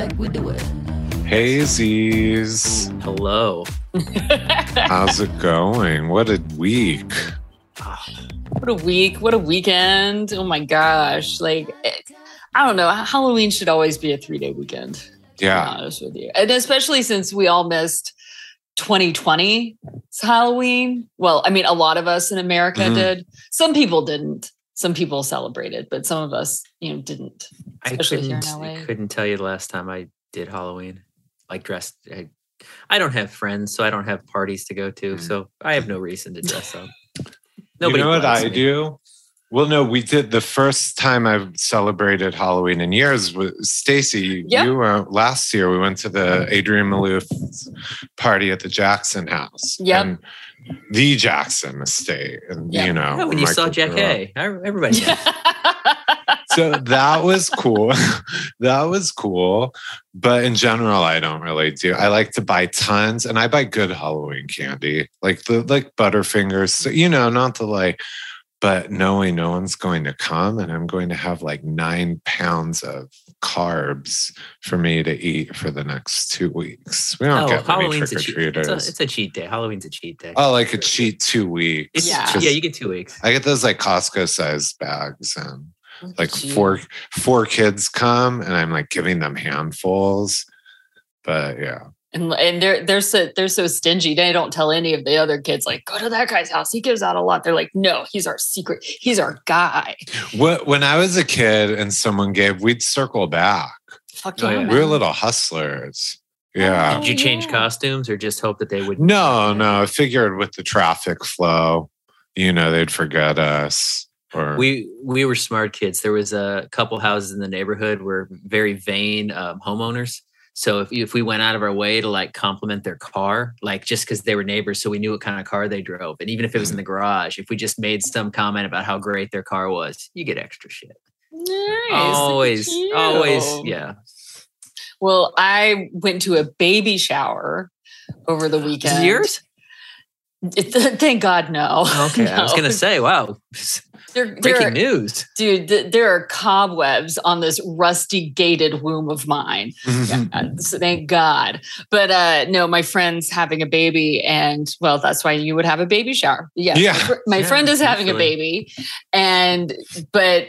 like we do it. Hazies. Hello. How's it going? What a week. What a week. What a weekend. Oh my gosh. Like, it, I don't know. Halloween should always be a three day weekend. To be Yeah. honest with you. And especially since we all missed 2020's Halloween. Well, I mean, a lot of us in America Mhm. did. Some people didn't. Some people celebrated, but some of us, you know, didn't. I Especially couldn't, I couldn't tell you the last time I did Halloween. Like dressed. I, I don't have friends, so I don't have parties to go to. Mm. So I have no reason to dress up. you know what I me. do? Well, no, we did the first time I've celebrated Halloween in years with Stacy. Yep. You were last year. We went to the Adrienne Maloof party at the Jackson House. Yep. The Jackson estate. And Yep. you know, Yeah, when you saw Jack. A, everybody so that was cool. that was cool. But in general, I don't really do. I like to buy tons and I buy good Halloween candy, like the like Butterfingers. So, you know, not the like, but knowing no one's going to come and I'm going to have like nine pounds of carbs for me to eat for the next two weeks. We don't Oh, get many Halloween's trick a or cheat. It's treaters. it's a cheat day. Halloween's a cheat day. Oh, like a cheat two weeks. It's- Yeah. Just- yeah, you get two weeks. I get those like Costco sized bags and like Gee. four four kids come and I'm like giving them handfuls. But yeah. And, and they're they're so they're so stingy. They don't tell any of the other kids like go to that guy's house. He gives out a lot. They're like, no, he's our secret. He's our guy. When I was a kid and someone gave, we'd circle back. Fuck Oh, yeah, yeah. We were man. little hustlers. Yeah. Did you change yeah. costumes or just hope that they would? No, no. I figured with the traffic flow, you know, they'd forget us. Or We we were smart kids. There was a couple houses in the neighborhood were very vain um, homeowners. So if if we went out of our way to like compliment their car, like just because they were neighbors, so we knew what kind of car they drove, and even if it was in hmm. the garage, if we just made some comment about how great their car was, you get extra shit. Nice. always, you. always, yeah. Well, I went to a baby shower over the weekend. it yours? It- thank God, no. Okay, I was gonna say, wow, There, there breaking are, news. dude, th- there are cobwebs on this rusty gated womb of mine. Yeah, so thank God. But uh no, my friend's having a baby, and well, that's why you would have a baby shower. Yes, Yeah. my, fr- my Yeah, friend is having a baby, and but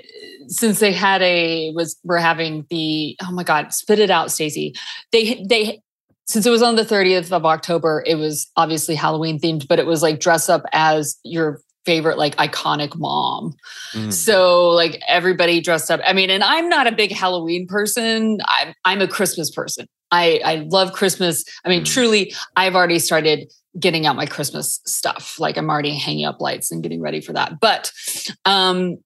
since they had a was we're having the oh my God, spit it out, Stacey. They they since it was on the 30th of October, it was obviously Halloween themed, but it was like dress up as your favorite like iconic mom. Mm. So like everybody dressed up. I mean, and I'm not a big Halloween person. I'm I'm a Christmas person. I I love Christmas. I mean, Mm. truly, I've already started getting out my Christmas stuff. Like I'm already hanging up lights and getting ready for that. But um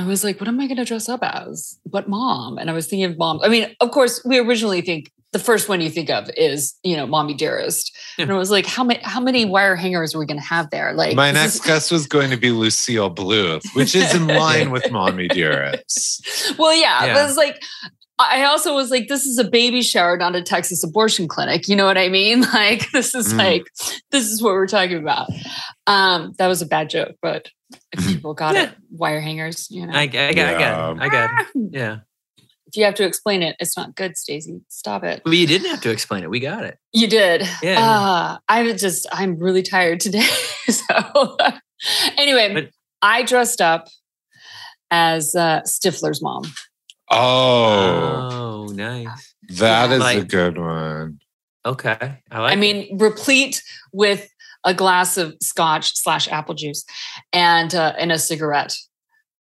I was like, what am I going to dress up as? What mom? And I was thinking of mom. I mean, of course, we originally think the first one you think of is, you know, mommy dearest. And I was like, how many how many wire hangers are we going to have there? Like My next is- guest was going to be Lucille Bluth, which is in line with Mommy Dearest. well, yeah, Yeah. but it's like I also was like, this is a baby shower, not a Texas abortion clinic. You know what I mean? Like this is Mm. like this is what we're talking about. Um, that was a bad joke, but if people got Yeah. it, wire hangers, you know. I, I, got, I got, Yeah. it. I got, it. yeah. if you have to explain it, it's not good, Stacey. Stop it. Well, you didn't have to explain it. We got it. You did. Yeah. Uh, I'm just, I'm really tired today. so, anyway, But- I dressed up as uh, Stifler's mom. Oh, Oh, nice. that is a Like- good one. Okay, I like. I it. mean, replete with a glass of scotch slash apple juice and uh, and a cigarette.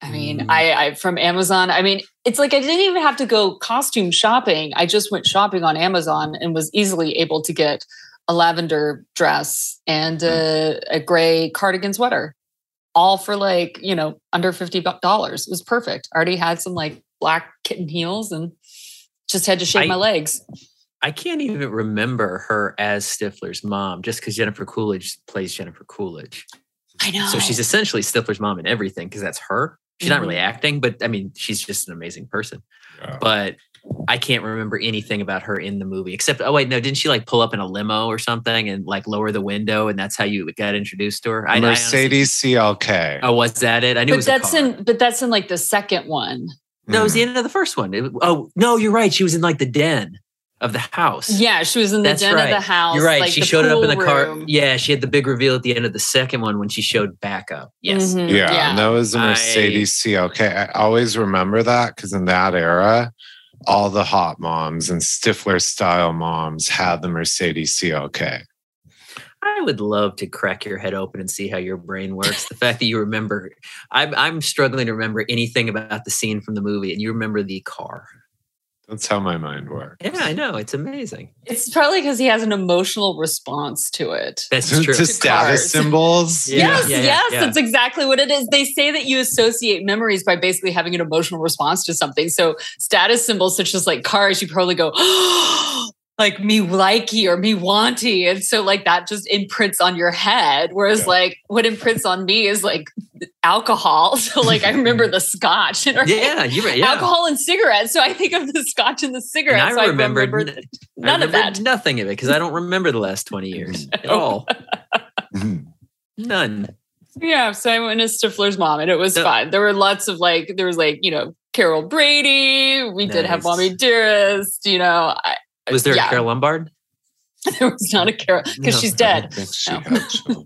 I mean, Mm. I, I from Amazon. I mean, it's like I didn't even have to go costume shopping. I just went shopping on Amazon and was easily able to get a lavender dress and a, a gray cardigan sweater, all for like you know under fifty dollars. It was perfect. I already had some like black kitten heels and just had to shave I- my legs. I can't even remember her as Stifler's mom, just because Jennifer Coolidge plays Jennifer Coolidge. I know. So she's essentially Stifler's mom in everything because that's her. She's not really mm-hmm. acting, but I mean, she's just an amazing person. Yeah. But I can't remember anything about her in the movie except, oh wait, no, didn't she like pull up in a limo or something and like lower the window, and that's how you got introduced to her? I- I honestly- Mercedes CLK. oh, was that it? I knew it but was a that's car. in but that's in like the second one. No, it was the mm-hmm. end of the first one. It- oh no, you're right. She was in like the den. Of the house. Yeah, she was in the That's den right. of the house. You're right. like she the showed up in the car. room. Yeah, she had the big reveal at the end of the second one when she showed back up. Yes. Mhm. Yeah, and that was a I- Mercedes CLK. I always remember that because in that era, all the hot moms and Stifler style moms had the Mercedes CLK. I would love to crack your head open and see how your brain works. The fact that you remember, I'm, I'm struggling to remember anything about the scene from the movie, and you remember the car. That's how my mind works. Yeah, I know. It's amazing. It's probably because he has an emotional response to it. That's true. to status symbols. Yeah, yes, yeah, yes, yeah. that's exactly what it is. They say that you associate memories by basically having an emotional response to something. So status symbols such as like cars, you probably go, oh, like me likey or me wanty. And so like that just imprints on your head. Whereas Yeah. like what imprints on me is like alcohol. So like I remember the scotch and Yeah, you're right. Yeah. alcohol and cigarettes. So I think of the scotch and the And cigarettes. I So I remembered remember n- I none of that. Nothing of it because I don't remember the last 20 years at all. Mhm. None. Yeah, so I went to Stifler's mom, and it was Yeah. fun. There were lots of like, there was like, you know, Carol Brady. We did have Mommy Dearest. You know, I, Was there yeah, a Carole Lombard? there was not a Carol because No. she's dead. she No.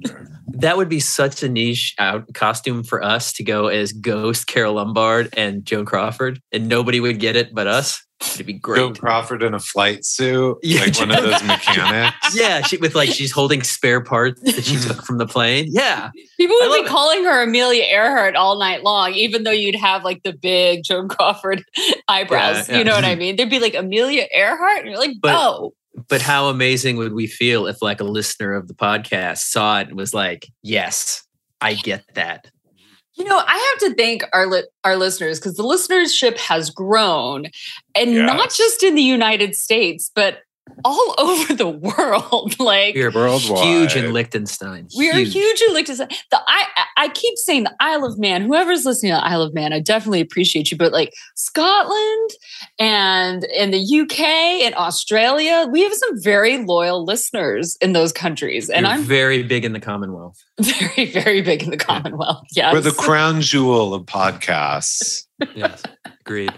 That would be such a niche out costume for us to go as Ghost Carole Lombard and Joan Crawford, and nobody would get it but us. It'd be great. Joan. Crawford in a flight suit, Yeah, like one of those mechanics. Yeah, she, with like she's holding spare parts that she took from the plane. Yeah, People would be it. calling her Amelia Earhart all night long, even though you'd have like the big Joan Crawford eyebrows. Yeah, yeah. You know what I mean? They'd be like Amelia Earhart, and you're like, But- oh, but how amazing would we feel if like a listener of the podcast saw it and was like, "Yes, I get that." You know, I have to thank our li- our listeners because the listenership has grown, and not just in the United States, but all over the world. like We're Worldwide. huge in Liechtenstein. we are huge in Liechtenstein. The I I keep saying the Isle of Man. Whoever's listening to the Isle of Man, I definitely appreciate you. But like Scotland and in the UK and Australia, we have some very loyal listeners in those countries, and You're I'm very big in the Commonwealth. very very big in the Commonwealth. Yes, We're the crown jewel of podcasts. Yes, agreed.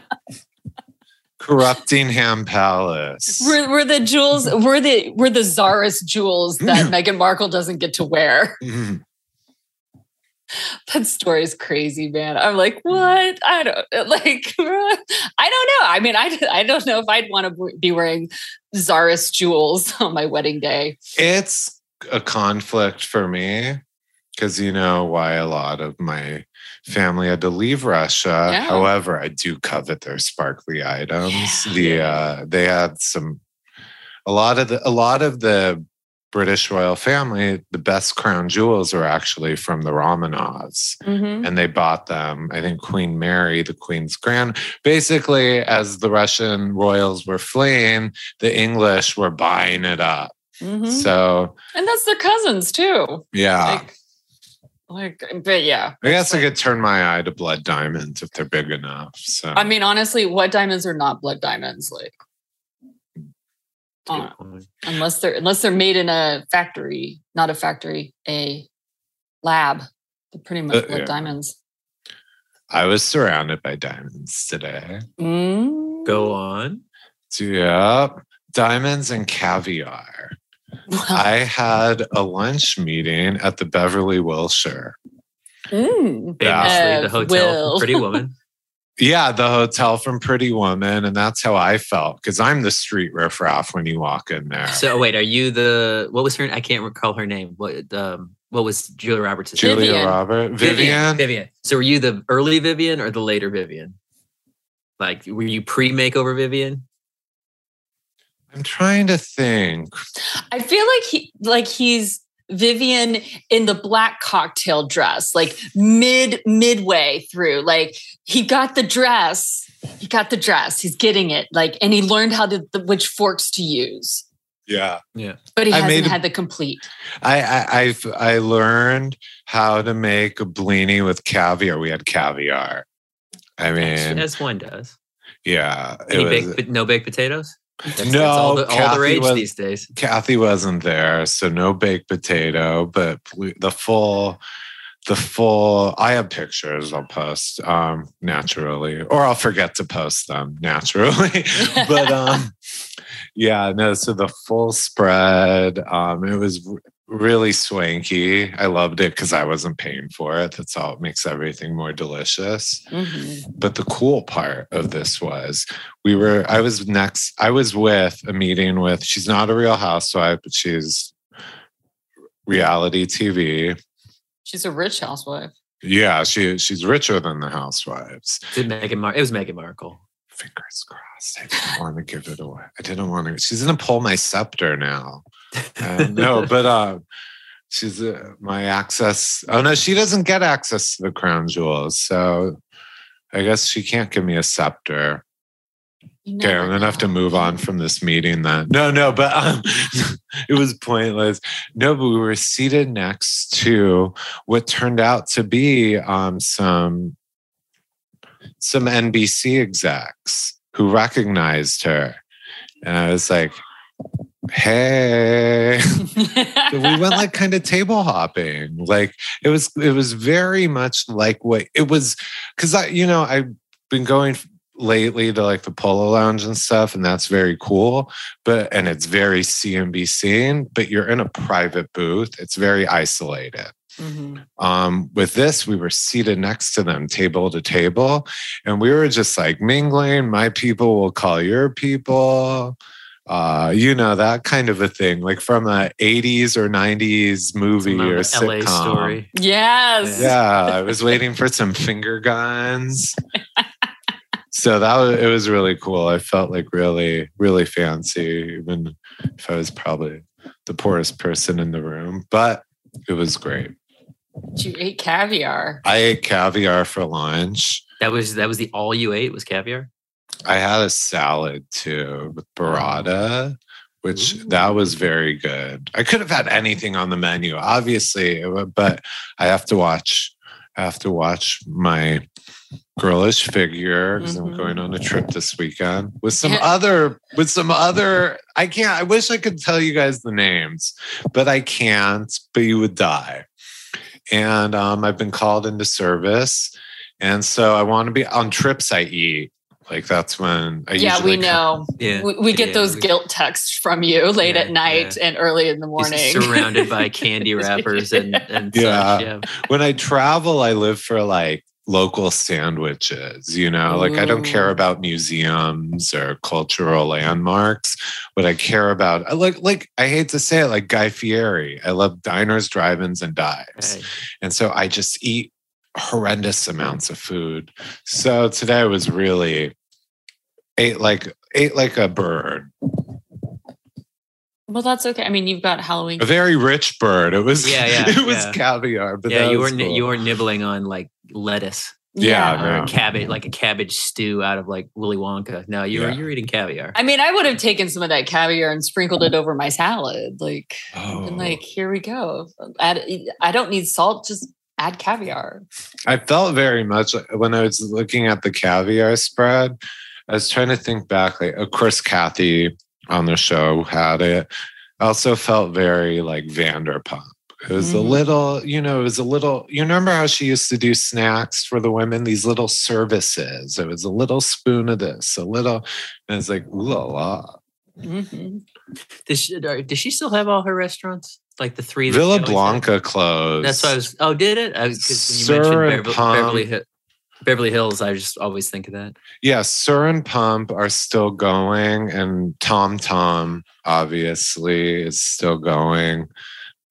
Corrupting Ham Palace. We're, we're the jewels. We're the we're the czarist jewels that Meghan Markle doesn't get to wear. Mhm. That story is crazy, man. I'm like, what? I don't like. I don't know. I mean, I I don't know if I'd want to be wearing czarist jewels on my wedding day. It's a conflict for me because you know why a lot of my family had to leave Russia. Yeah. However, I do covet their sparkly items. Yeah. The uh, they had some a lot of the a lot of the British royal family. The best crown jewels are actually from the Romanovs. Mm-hmm. and they bought them. I think Queen Mary, the Queen's grand, basically, as the Russian royals were fleeing, the English were buying it up. Mm-hmm. So, and that's their cousins too. yeah, Like, like, but yeah. I guess I could turn my eye to blood diamonds if they're big enough. So, I mean, honestly, what diamonds are not blood diamonds? Like, uh, unless they're unless they're made in a factory, not a factory, a lab. They're pretty much Uh, blood yeah. diamonds. I was surrounded by diamonds today. Mm. Go on. Yep. Diamonds and caviar. Well, I had a lunch meeting at the Beverly Wilshire. mm. Yeah. Famously, Uh, the hotel Will. from Pretty Woman. Yeah, the hotel from Pretty Woman. And that's how I felt because I'm the street riffraff when you walk in there. So wait, are you the what was her? I can't recall her name. What um what was Julia Roberts' Julia Vivian. Robert. Vivian. Vivian. So were you the early Vivian or the later Vivian? Like were you pre makeover Vivian? I'm trying to think. I feel like he like he's Vivian in the black cocktail dress, like mid midway through. Like he got the dress, he got the dress, he's getting it. Like, and he learned how to the, which forks to use, Yeah. Yeah. But he I hasn't made had the complete. I, I I've I learned how to make a blini with caviar. We had caviar. I mean, as one does. yeah. Any was, baked, no baked potatoes? That's, No, all the, all the Kathy rage was- these days. Kathy wasn't there, so no baked potato, but the full the full i have pictures i'll post um naturally or i'll forget to post them naturally but um yeah no so the full spread um it was really swanky. I loved it because i wasn't paying for it. That's all it makes everything more delicious. Mhm. but the cool part of this was we were i was next i was with a meeting with she's not a real housewife but she's reality tv She's a rich housewife. yeah she she's richer than the housewives. Did Meghan Mar- it was Meghan Markle. fingers crossed. I didn't want to give it away. I didn't want to she's gonna pull my scepter now Uh, no but uh she's uh, my access oh no she doesn't get access to the crown jewels so i guess she can't give me a scepter Okay, I'm gonna have to move on from this meeting then. No, no, but um, it was pointless. No, but we were seated next to what turned out to be um, some some NBC execs who recognized her, and I was like, "Hey." We went like kind of table hopping. Like it was it was very much like what it was because I you know I've been going lately to like the polo lounge and stuff and that's very cool but and it's very CNBC but you're in a private booth it's very isolated Mhm. um, with this, we were seated next to them, table to table, and we were just like mingling. My people will call your people, uh, you know, that kind of a thing, like from a 80s or 90s movie Some or LA sitcom. story. Yes. Yeah, I was waiting for some finger guns. So that was it was really cool. I felt like really, really fancy, even if I was probably the poorest person in the room. But it was great. You ate caviar. I ate caviar for lunch. That was that was the all you ate was caviar. I had a salad too with burrata, which that was very good. I could have had anything on the menu, obviously, but I have to watch. I have to watch my girlish figure because I'm Mhm. going on a trip this weekend with some other with some other. I can't. I wish I could tell you guys the names, but I can't. But you would die. And um, I've been called into service, and so I want to be on trips. I eat like that's when I yeah, we usually come- know. Yeah. We, we get Yeah, those we- guilt texts from you late Yeah, at night and early in the morning. He's surrounded by candy wrappers and and Yeah. such. Yeah. when I travel, I live for like local sandwiches, you know, like I don't care about museums or cultural landmarks. What I care about, I like, like I hate to say it, like Guy Fieri. I love diners, drive-ins, and dives, Right. and so I just eat horrendous amounts of food. So today was really ate like ate like a bird, well, that's okay. I mean, you've got Halloween. a very rich bird. It was Yeah, yeah, it was yeah. caviar, but yeah, you were cool. you were nibbling on like lettuce Yeah, or cabbage, like a cabbage stew out of like Willy Wonka. No, you were Yeah. you're eating caviar. I mean, I would have taken some of that caviar and sprinkled it over my salad. Like, Oh. and like, here we go. Add, I don't need salt, just add caviar. I felt very much when I was looking at the caviar spread. I was trying to think back, like of course Kathy on the show had it. I also felt very like Vanderpump. It was a Mhm. little, you know, it was a little. You remember how she used to do snacks for the women? These little services. It was a little spoon of this, a little, and it's like ooh la la. Mhm. Does she, does she still have all her restaurants? Like the three Villa she always had? Blanca closed. That's why I was. Oh, did it? Oh, I was because you Sir mentioned Beverly. Beverly, Hi- Beverly Hills, I just always think of that. Yeah, SUR and Pump are still going, and Tom Tom obviously is still going.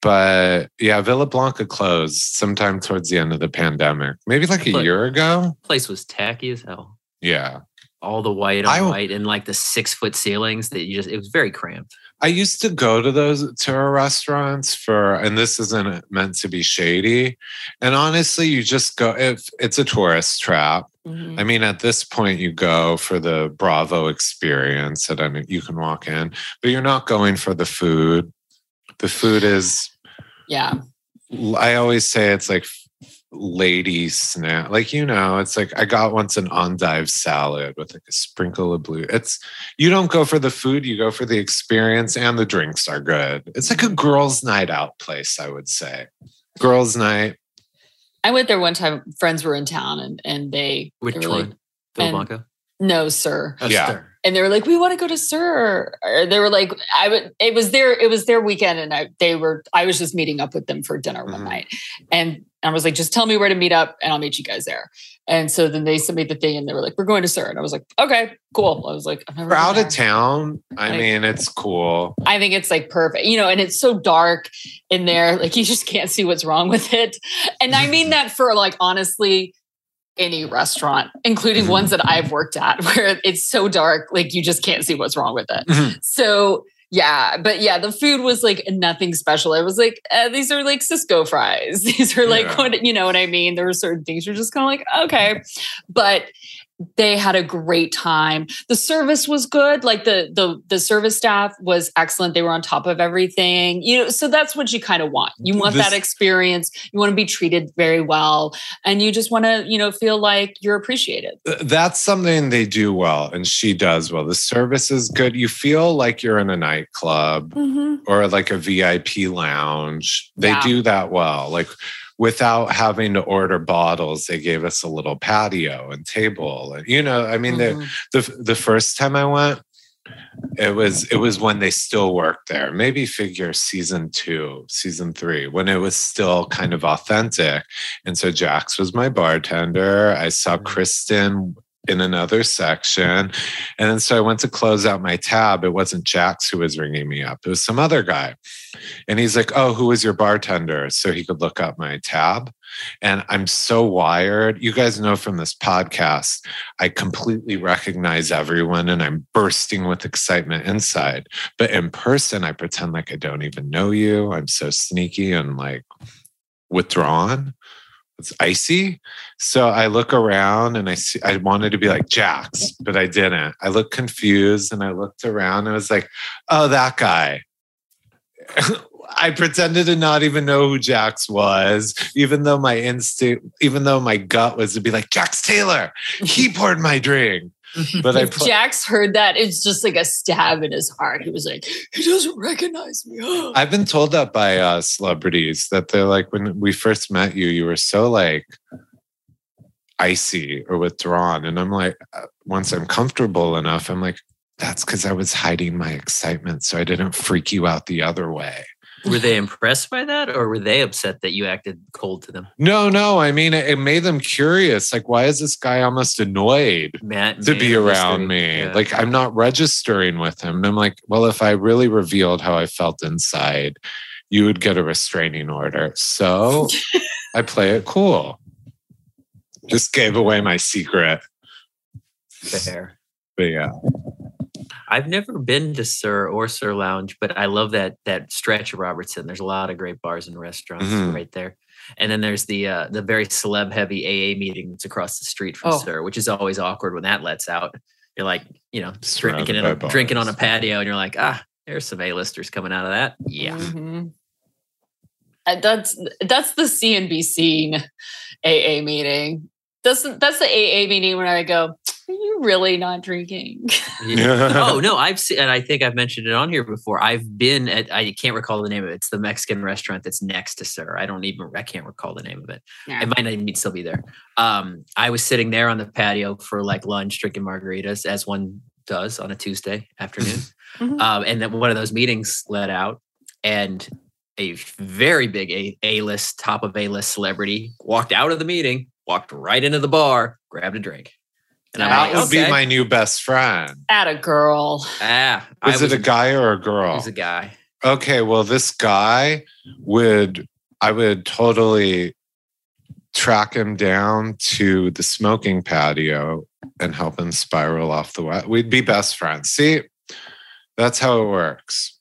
But yeah, Villa Blanca closed sometime towards the end of the pandemic, maybe like a year ago. place was tacky as hell. Yeah. All the white on I- white and like the six foot ceilings that you just. It was very cramped. I used to go to those to our restaurants for, and this isn't meant to be shady. And honestly, you just go if it's a tourist trap. Mhm. I mean, at this point, you go for the Bravo experience, that I mean, you can walk in, but you're not going for the food. The food is, Yeah. I always say it's like lady snack. Like, you know, it's like I got once an endive salad with like a sprinkle of blue. It's, you don't go for the food, you go for the experience, and the drinks are good. It's like a mm-hmm. girls' night out place, I would say. Girls' night. I went there one time. Friends were in town, and and they Which they were like, one? Phil and- Blanco? No, sir. Yeah. Stir. and they were like, "We want to go to SUR." Or they were like, "I would." It was their it was their weekend, and I they were. I was just meeting up with them for dinner one Mhm. night, and I was like, "Just tell me where to meet up, and I'll meet you guys there." And so then they sent me the thing, and they were like, "We're going to SUR," and I was like, "Okay, cool." I was like, "I've never out there. of town, I Like- mean, it's cool. I think it's like perfect, you know, and it's so dark in there, like you just can't see what's wrong with it. And I mean that for like honestly any restaurant, including ones that I've worked at, where it's so dark, like you just can't see what's wrong with it. Mhm. So yeah, but yeah, the food was like nothing special. It was like uh, these are like Sysco fries. These are like Yeah. what you know what I mean. There were certain things you're just kind of like okay, but they had a great time. The service was good. Like the the the service staff was excellent. They were on top of everything. You know, so that's what you kind of want. You want This- that experience. You want to be treated very well, and you just want to you know feel like you're appreciated. That's something they do well, and she does well. The service is good. You feel like you're in a nightclub mm-hmm. or like a VIP lounge. They Yeah. do that well. Like without having to order bottles, they gave us a little patio and table. And you know, I mean, the Mhm. the the first time I went, it was it was when they still worked there. Maybe figure season two, season three, when it was still kind of authentic. And so Jax was my bartender. I saw Mhm. Kristen in another section. And then so I went to close out my tab. It wasn't Jax who was ringing me up. It was some other guy. And he's like, Oh, who was your bartender? So he could look up my tab. And I'm so wired. You guys know from this podcast, I completely recognize everyone and I'm bursting with excitement inside. But in person, I pretend like I don't even know you. I'm so sneaky and like withdrawn. It's icy. So I look around and I see, I wanted to be like Jax, but I didn't. I looked confused and I looked around and I was like, oh, that guy. I pretended to not even know who Jax was, even though my instinct, even though my gut was to be like, Jax Taylor, he poured my drink. But I if put, Jax heard that, it's just like a stab in his heart. He was like, he doesn't recognize me. I've been told that by uh, celebrities that they're like, when we first met you, you were so like icy or withdrawn. And I'm like, uh, once I'm comfortable enough, I'm like, that's because I was hiding my excitement so I didn't freak you out the other way. Were they impressed by that, or were they upset that you acted cold to them? No, no. I mean, it, it made them curious. Like, why is this guy almost annoyed Matt to be around me? Yeah. Like, I'm not registering with him. And I'm like, well, if I really revealed how I felt inside, you would get a restraining order. So I play it cool. Just gave away my secret. fair. But yeah. I've never been to SUR or SUR Lounge, but I love that that stretch of Robertson. There's a lot of great bars and restaurants Mhm. right there. And then there's the uh, the very celeb heavy AA meeting that's across the street from Oh. SUR, which is always awkward when that lets out. You're like, you know, Surrounded drinking in a, drinking on a patio, and you're like, ah, there's some A-listers coming out of that. Yeah. Mhm. Uh, that's that's the CNBC AA meeting. That's that's the AA meeting where I go. Are you really not drinking? Yeah. oh no, I've seen, and I think I've mentioned it on here before. I've been at, I can't recall the name of it. It's the Mexican restaurant that's next to SUR. I don't even, I can't recall the name of it. Yeah. It might not even still be there. Um, I was sitting there on the patio for like lunch, drinking margaritas, as one does on a Tuesday afternoon. Mhm. um, and then one of those meetings let out, and a very big A A list, top of A list celebrity walked out of the meeting, walked right into the bar, grabbed a drink. And I'm That like, would be my new best friend. At a girl. ah. I Is it a guy or a girl? It was a guy. okay, well, this guy would, I would totally track him down to the smoking patio and help him spiral off the way. We'd be best friends. See, that's how it works.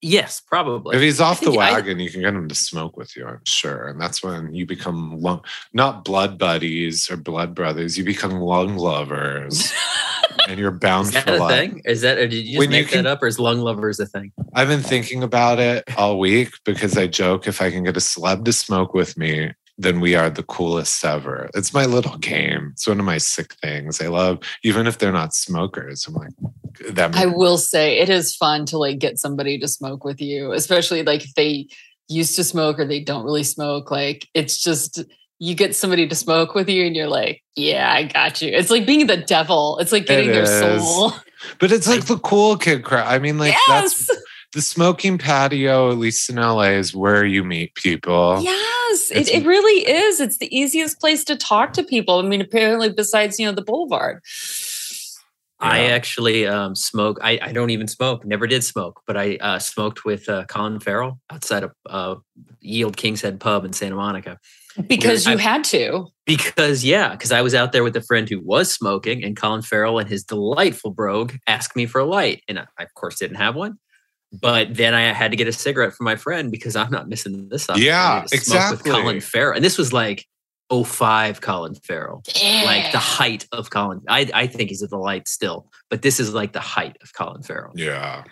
Yes, probably. If he's off the think I- wagon, you can get him to smoke with you, I'm sure. And that's when you become lung, not blood buddies or blood brothers, you become lung lovers and you're bound Is that for a life. thing? Is that, or did you just When you make can- that up, or is lung lovers a thing? I've been thinking about it all week because I joke if I can get a celeb to smoke with me, then we are the coolest ever. It's my little game. It's one of my sick things. I love, even if they're not smokers. I'm like, that I will say it is fun to like get somebody to smoke with you, especially like if they used to smoke or they don't really smoke. Like it's just you get somebody to smoke with you and you're like, yeah, I got you. It's like being the devil. It's like getting It their soul. But it's like the cool kid crowd. I mean, like yes. that's the smoking patio, at least in LA, is where you meet people. Yes, it, it really is. It's the easiest place to talk to people. I mean, apparently, besides, you know, the boulevard. I actually um, smoke. I, I don't even smoke. Never did smoke, but I uh, smoked with uh, Colin Farrell outside of uh, Ye Olde King's Head Pub in Santa Monica. Because you I've- had to. Because yeah, because I was out there with a friend who was smoking, and Colin Farrell and his delightful brogue asked me for a light, and I, I, of course didn't have one. But then I had to get a cigarette for my friend because I'm not missing this up. Yeah, exactly. With Colin Farrell, and this was like 05 Colin Farrell, like the height of Colin. I I think he's at the delight still, but this is like the height of Colin Farrell. Yeah.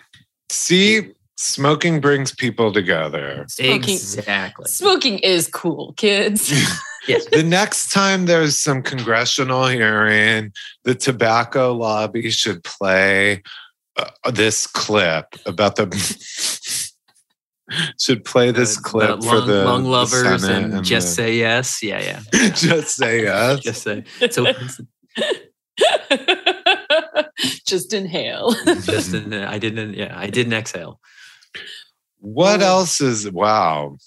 See, smoking brings people together. Smoking- Exactly. Smoking is cool, kids. Yes. the next time there's some congressional hearing, the tobacco lobby should play uh, this clip about the should play this The- clip the for the lung the lovers Senate and, just the- say yes. Yeah, yeah. just say yes. Just say so. Just inhale. just in, I didn't. Yeah, I didn't exhale. What Oh. else is wow?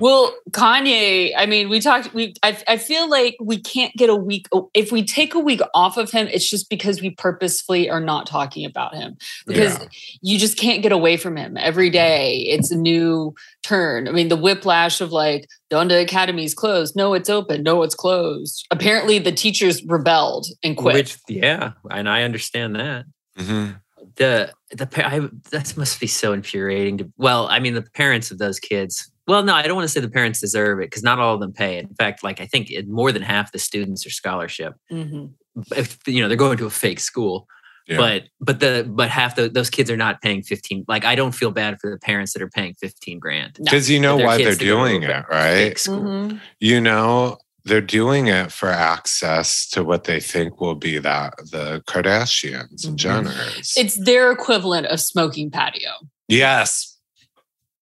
Well, Kanye, I mean, we talked, we, I, I feel like we can't get a week. If we take a week off of him, it's just because we purposefully are not talking about him because Yeah. you just can't get away from him every day. It's a new turn. I mean, the whiplash of like, Donda Academy's closed. No, it's open. No, it's closed. Apparently, the teachers rebelled and quit. Which, yeah, and I understand that. Mhm. the the pa- I, that must be so infuriating to well i mean the parents of those kids well no i don't want to say the parents deserve it because not all of them pay in fact like i think it, more than half the students are scholarship Mhm. if you know they're going to a fake school Yeah. but but the but half the, those kids are not paying 15 like i don't feel bad for the parents that are paying 15 grand No. Because you know why they're to go to doing it, right? school. Mhm. You know, they're doing it for access to what they think will be that the Kardashians and Mhm. Jenners. It's their equivalent of smoking patio. yes.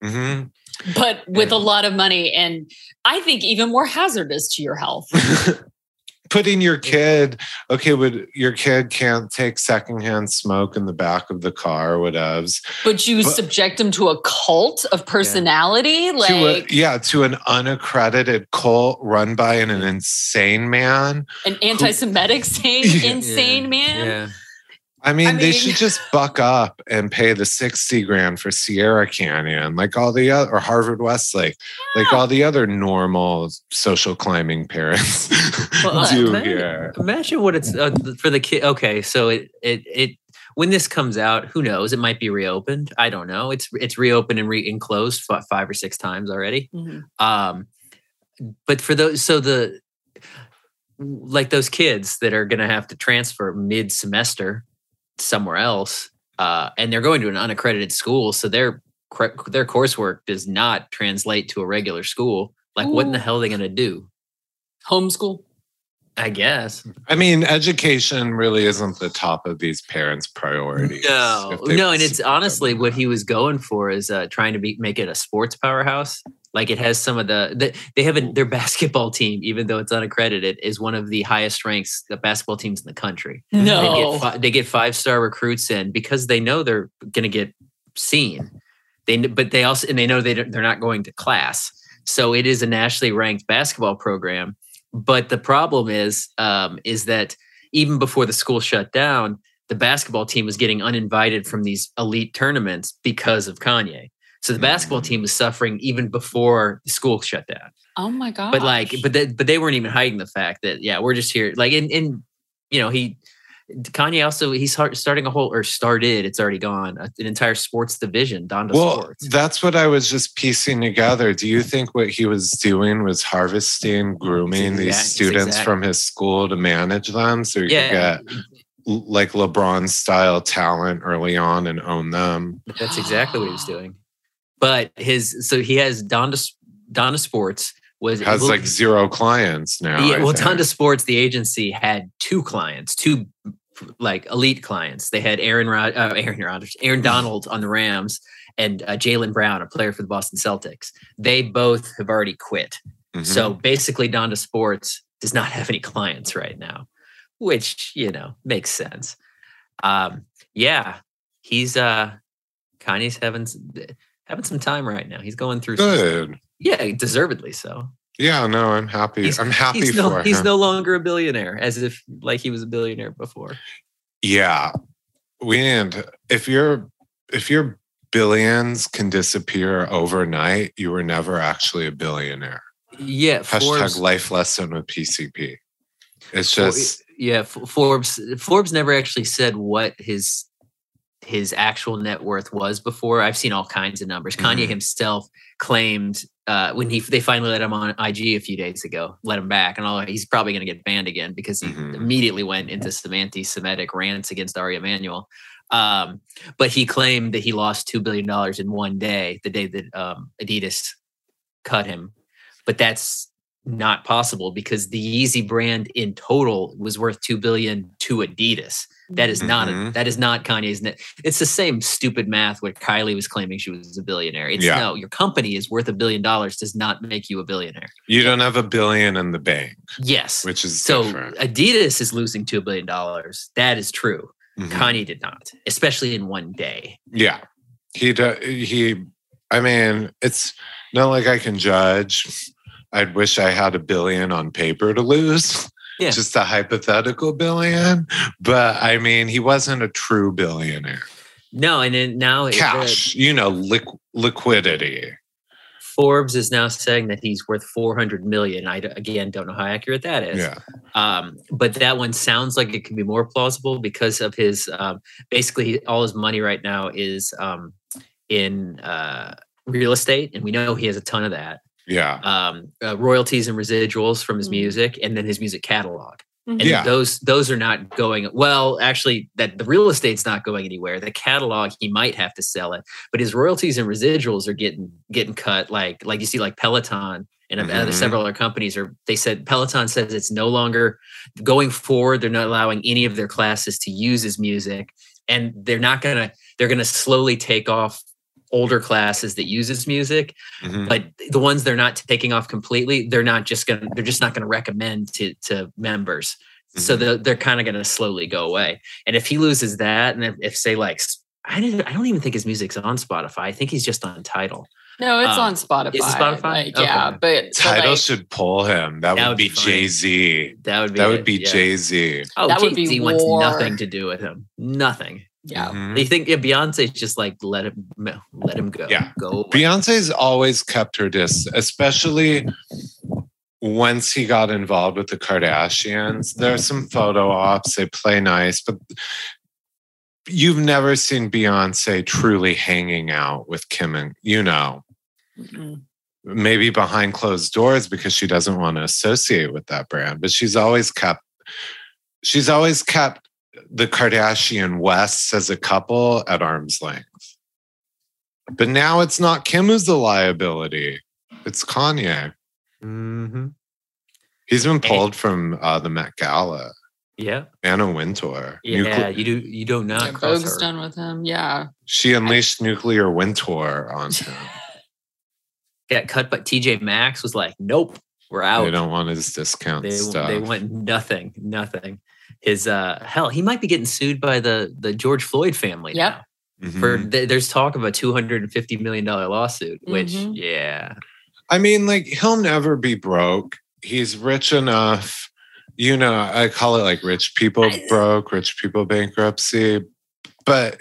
hmm but with a lot of money and I think even more hazardous to your health. Putting your kid, okay, would your kid can't take secondhand smoke in the back of the car, whatevs. But you But- subject them to a cult of personality, to like a, yeah, to an unaccredited cult run by an, an insane man. an anti-Semitic sane, Yeah. insane man. Yeah I mean, I they should just buck up and pay the 60 grand for Sierra Canyon, like all the other, or Harvard Westlake, like all the other normal social climbing parents Well, do imagine- here. Imagine what it's uh, for the kid. Okay, so it it it when this comes out, who knows? It might be reopened. I don't know. It's it's reopened and re enclosed closed five or six times already. Mhm. Um, but for those, so the like those kids that are going to have to transfer mid semester somewhere else, uh, and they're going to an unaccredited school, so their their coursework does not translate to a regular school. Like, what in the hell are they going to do? Homeschool. I guess I mean, education really isn't the top of these parents' priorities. No, no, and it's honestly what he was going for is uh, trying to be make it a sports powerhouse. Like it has some of the, the they have a, their basketball team, even though it's unaccredited, is one of the highest ranks the basketball teams in the country. They No. get fi- they get five star recruits in because they know they're going to get seen. They but they also and they know they don't- they're not going to class, so it is a nationally ranked basketball program. But the problem is um, is that even before the school shut down, the basketball team was getting uninvited from these elite tournaments because of Kanye. So the basketball team was suffering even before the school shut down Oh my god. but like but they, but they weren't even hiding the fact that yeah we're just here like in in you know he Kanye also he's starting a whole or started it's already gone an entire sports division Donda Well, Sports that's what I was just piecing together. Do you think what he was doing was harvesting, grooming these exact- students exact- from his school to manage them so you yeah could get like LeBron style talent early on and own them? that's exactly what he was doing but his so he has Donda Donda Sports was Has like zero clients now. yeah, I well, think. Donda Sports, the agency had two clients, two like elite clients. They had Aaron Rod- uh, Aaron Rodgers, Aaron Donald on the Rams, and uh, Jaylen Brown, a player for the Boston Celtics. They both have already quit. Mhm. So basically, Donda Sports does not have any clients right now, which you know makes sense. Um, yeah, he's uh, Kanye's having having some time right now. He's going through. some- good. yeah, deservedly so. Yeah, no, I'm happy. He's- I'm happy He's for no, him. he's no longer a billionaire, as if like he was a billionaire before. Yeah. We and if your if your billions can disappear overnight, you were never actually a billionaire. Yeah, Hashtag Forbes. life lesson with PCP. It's just yeah, Forbes. Forbes never actually said what his his actual net worth was before. I've seen all kinds of numbers. Kanye Mhm. himself claimed uh, when he they finally let him on IG a few days ago, let him back, and all he's probably going to get banned again because he Mhm. immediately went into some anti-Semitic rants against Ari Emanuel. Um, but he claimed that he lost two billion dollars in one day, the day that um, Adidas cut him. But that's not possible because the Yeezy brand in total was worth two billion to Adidas. That is not a, Mhm. that is not Kanye's net. It's the same stupid math where Kylie was claiming she was a billionaire. It's Yeah. no, your company is worth a billion dollars does not make you a billionaire. you don't have a billion in the bank, Yes. which is So different. Adidas is losing two billion dollars. That is true. Mhm. Kanye did not, especially in one day. Yeah. He do, he I mean, it's not like I can judge. I'd wish I had a billion on paper to lose. Yeah. Just a hypothetical billion. But I mean, he wasn't a true billionaire. No, and then now Cash, you know, liq- liquidity. Forbes is now saying that he's worth 400 million. I again don't know how accurate that is. Yeah. Um, but that one sounds like it can be more plausible because of his um, basically all his money right now is um, in uh, real estate, and we know he has a ton of that. Yeah. Um, uh, royalties and residuals from his Mhm. music, and then his music catalog. Mhm. And Yeah. those those are not going well. Actually, that the real estate's not going anywhere. The catalog he might have to sell it, but his royalties and residuals are getting getting cut. Like like you see, like Peloton and other Mhm. several other companies are. They said Peloton says it's no longer going forward. They're not allowing any of their classes to use his music, and they're not gonna. They're gonna slowly take off older classes that uses his music Mhm. but the ones they're not taking off completely they're not just gonna they're just not gonna recommend to to members so Mhm. they're, they're kind of gonna slowly go away and if he loses that and if, if say like s- I didn't. I don't even think his music's on Spotify. I think he's just on Tidal. No, it's Um, on Spotify. is it Spotify? Like, Okay. Yeah, but Tidal like, should pull him. That, That would would be be. Jay Z. That would be. That it, would be yeah. Jay Z. Oh, That would be Jay-Z wants war. nothing to do with him. Nothing. Yeah. They think yeah, Beyonce's just like let him let him go. Yeah. Go. away. Beyonce's always kept her distance, especially once he got involved with the Kardashians. There's some photo ops, they play nice, but you've never seen Beyonce truly hanging out with Kim and, you know, Mhm. maybe behind closed doors because she doesn't want to associate with that brand, but she's always kept she's always kept the Kardashian Wests as a couple at arm's length. But now it's not Kim who's the liability. It's Kanye. Mm-hmm. He's been pulled from uh, the Met Gala. Yeah. Anna Wintour. Yeah. Nucle- you do. You do not Yeah, cross Vogue's her. done with him. Yeah. she unleashed nuclear Wintour on him. Got cut, but TJ Maxx was like, "Nope, we're out." they don't want his discount they, stuff. they want nothing, nothing. His uh, hell, he might be getting sued by the the George Floyd family. Yep. now. Mhm. For th- there's talk of a two hundred and fifty million dollar lawsuit, which Mhm. yeah, I mean, like he'll never be broke. He's rich enough. You know, I call it like rich people I- broke, rich people bankruptcy. But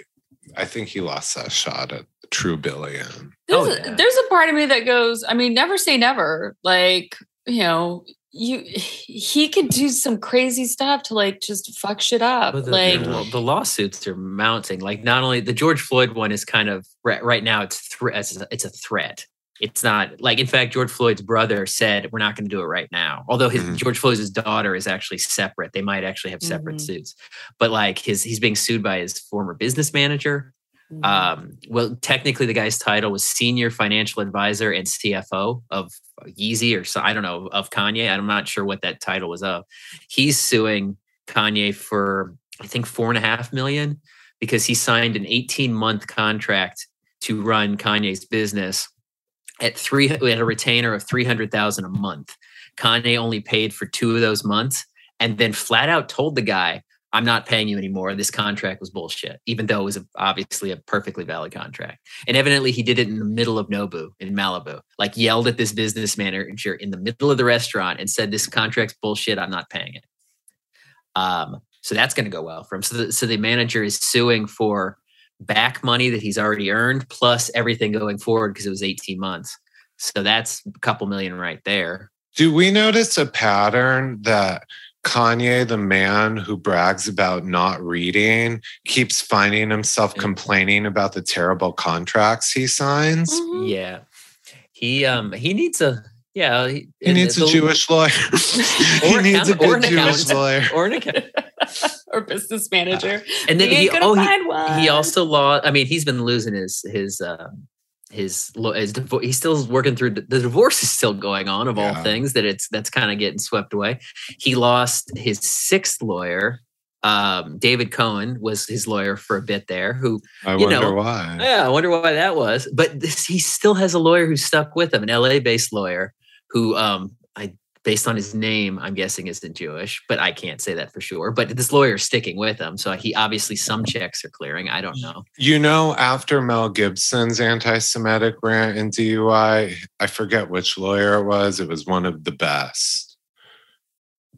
I think he lost that shot at true billion. Oh, There's, yeah. a, there's a part of me that goes, I mean, never say never. Like, you know, you he could do some crazy stuff to like just fuck shit up. But the, like, the, the lawsuits are mounting. Like not only the George Floyd one is kind of right, right now it's thr- it's a- it's a threat. It's not like in fact George Floyd's brother said we're not going to do it right now. Although his Mhm. George Floyd's daughter is actually separate. They might actually have separate Mhm. suits. But like his he's being sued by his former business manager. Mm, Um, well, technically, the guy's title was senior financial advisor and CFO of Yeezy, or so I don't know of Kanye. I'm not sure what that title was of. He's suing Kanye for I think four and a half million because he signed an 18 month contract to run Kanye's business at three had a retainer of 300,000 a month. Kanye only paid for two of those months and then flat out told the guy, I'm not paying you anymore. This contract was bullshit, even though it was a, obviously a perfectly valid contract. And evidently, he did it in the middle of Nobu in Malibu, like yelled at this business manager in the middle of the restaurant and said, This contract's bullshit. I'm not paying it. Um, so that's going to go well for him. So the, so the manager is suing for back money that he's already earned plus everything going forward because it was 18 months. So that's a couple million right there. Do we notice a pattern that Kanye, the man who brags about not reading, keeps finding himself complaining about the terrible contracts he signs? Mhm. Yeah. He um he needs a yeah he, He needs a the- Jewish lawyer. he needs a good Jewish lawyer. or an account. or business manager. And then We he oh he, he also lost. I mean, he's been losing his his um his his he's still working through the divorce is still going on of all things that it's that's kind of getting swept away. He lost his sixth lawyer. Um, David Cohen was his lawyer for a bit there. Who I You wonder know, why. yeah, I wonder why that was. But this, he still has a lawyer who stuck with him, an LA based lawyer who um I based on his name, I'm guessing isn't Jewish, but I can't say that for sure. But this lawyer is sticking with him. So he obviously some checks are clearing. I don't know. You know, after Mel Gibson's anti Semitic rant and DUI, I forget which lawyer it was. It was one of the best.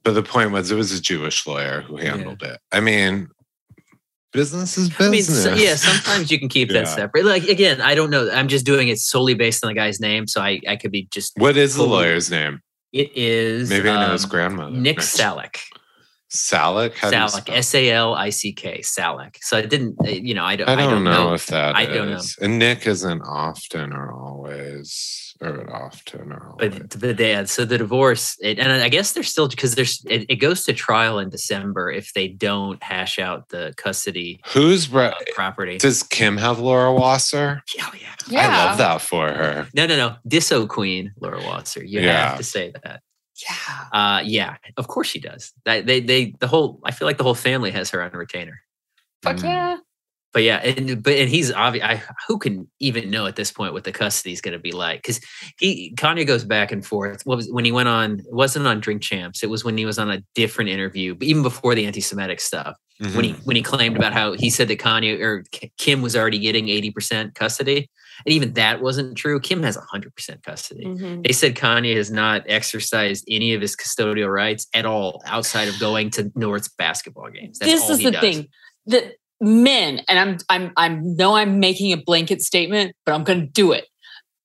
But the point was, it was a Jewish lawyer who handled it. I mean, business is I mean, business. so, yeah, sometimes you can keep that separate. Like again, I don't know. I'm just doing it solely based on the guy's name, so I, I could be just. What is the lawyer's name? It is Maybe I know his um, grandmother. Nick Salick. Salick? Salick. S A L I C K. Salick. So I didn't. uh, You know, I don't. I don't, know, know. if that I don't know. And Nick isn't often or always, or often or always. But but yeah, so the divorce, it, and I guess they're still because there's it, it goes to trial in December if they don't hash out the custody Who's uh, property. Does Kim have Laura Wasser? Yeah, oh, yeah. Yeah. I love that for her. No, no, no. Disso Queen, Laura Wasser. You Yeah. have to say that. Yeah. Uh, yeah, of course she does. That they they the whole. I feel like the whole family has her on retainer. Fuck Mm. yeah. But yeah, and but and he's obvious. I who can even know at this point what the custody is going to be like? Because he Kanye goes back and forth. What was when he went on? It wasn't on Drink Champs. It was when he was on a different interview, but even before the anti-Semitic stuff. When he Mhm. when he claimed about how he said that Kanye or Kim was already getting eighty percent custody, and even that wasn't true. Kim has hundred percent custody. Mhm. They said Kanye has not exercised any of his custodial rights at all outside of going to North's basketball games. That's this all is he the does. thing that men and i'm i'm i'm know i'm making a blanket statement but i'm going to do it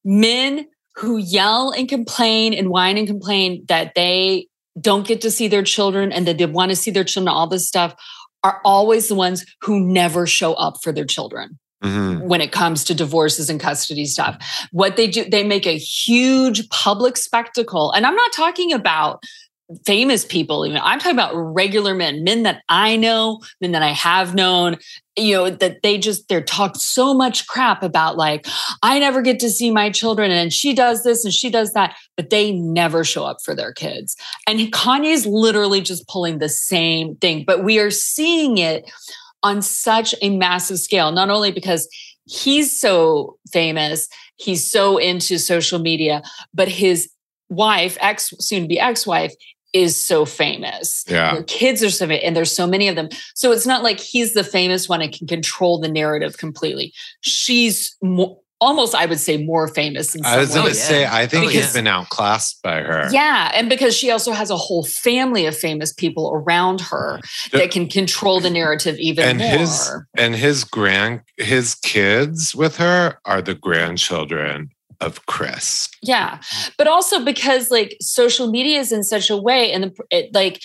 men who yell and complain and whine and complain that they don't get to see their children and that they want to see their children all this stuff are always the ones who never show up for their children Mhm. when it comes to divorces and custody stuff. What they do, they make a huge public spectacle. And I'm not talking about famous people, even I'm talking about regular men, men that I know, men that I have known, you know, that they just they're talked so much crap about like, I never get to see my children, and she does this and she does that, but they never show up for their kids. And Kanye's literally just pulling the same thing, but we are seeing it on such a massive scale, not only because he's so famous, he's so into social media, but his wife, ex soon to be ex wife, is so famous. Yeah. Their kids are so famous, and there's so many of them. So it's not like he's the famous one and can control the narrative completely. She's mo- almost, I would say, more famous. I was going to say, I think Oh, he's been outclassed by her. Yeah, and because she also has a whole family of famous people around her that can control the narrative even and more. his and his grand his kids with her are the grandchildren of Kris. Yeah, but also because like social media is in such a way, and the, it, like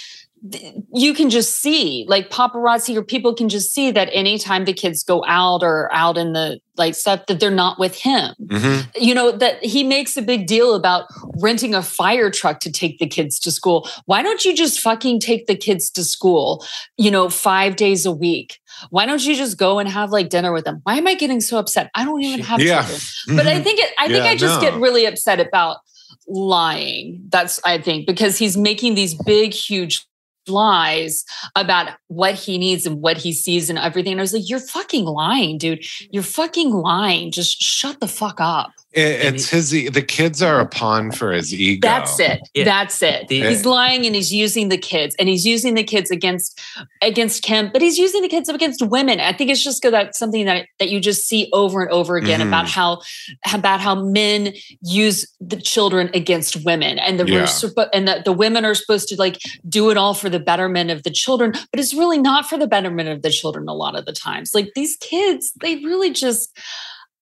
you can just see, like paparazzi or people can just see that anytime the kids go out or out in the like stuff that they're not with him. Mhm. You know that he makes a big deal about renting a fire truck to take the kids to school. Why don't you just fucking take the kids to school? You know, five days a week. Why don't you just go and have like dinner with them? Why am I getting so upset? I don't even have Yeah. children but I think it, I think Yeah, I just no. get really upset about lying. That's I think because he's making these big, huge lies about what he needs and what he sees and everything. And I was like, you're fucking lying, dude. Mm-hmm. You're fucking lying. Just shut the fuck up. It, it's his. The kids are a pawn for his ego. That's it. Yeah. That's it. The- he's lying and he's using the kids and he's using the kids against against Kim, but he's using the kids against women. I think it's just because that's something that that you just see over and over again Mhm. about how about how men use the children against women and the Yeah. and that the women are supposed to like do it all for the betterment of the children, but it's really not for the betterment of the children a lot of the times. Like these kids, they really just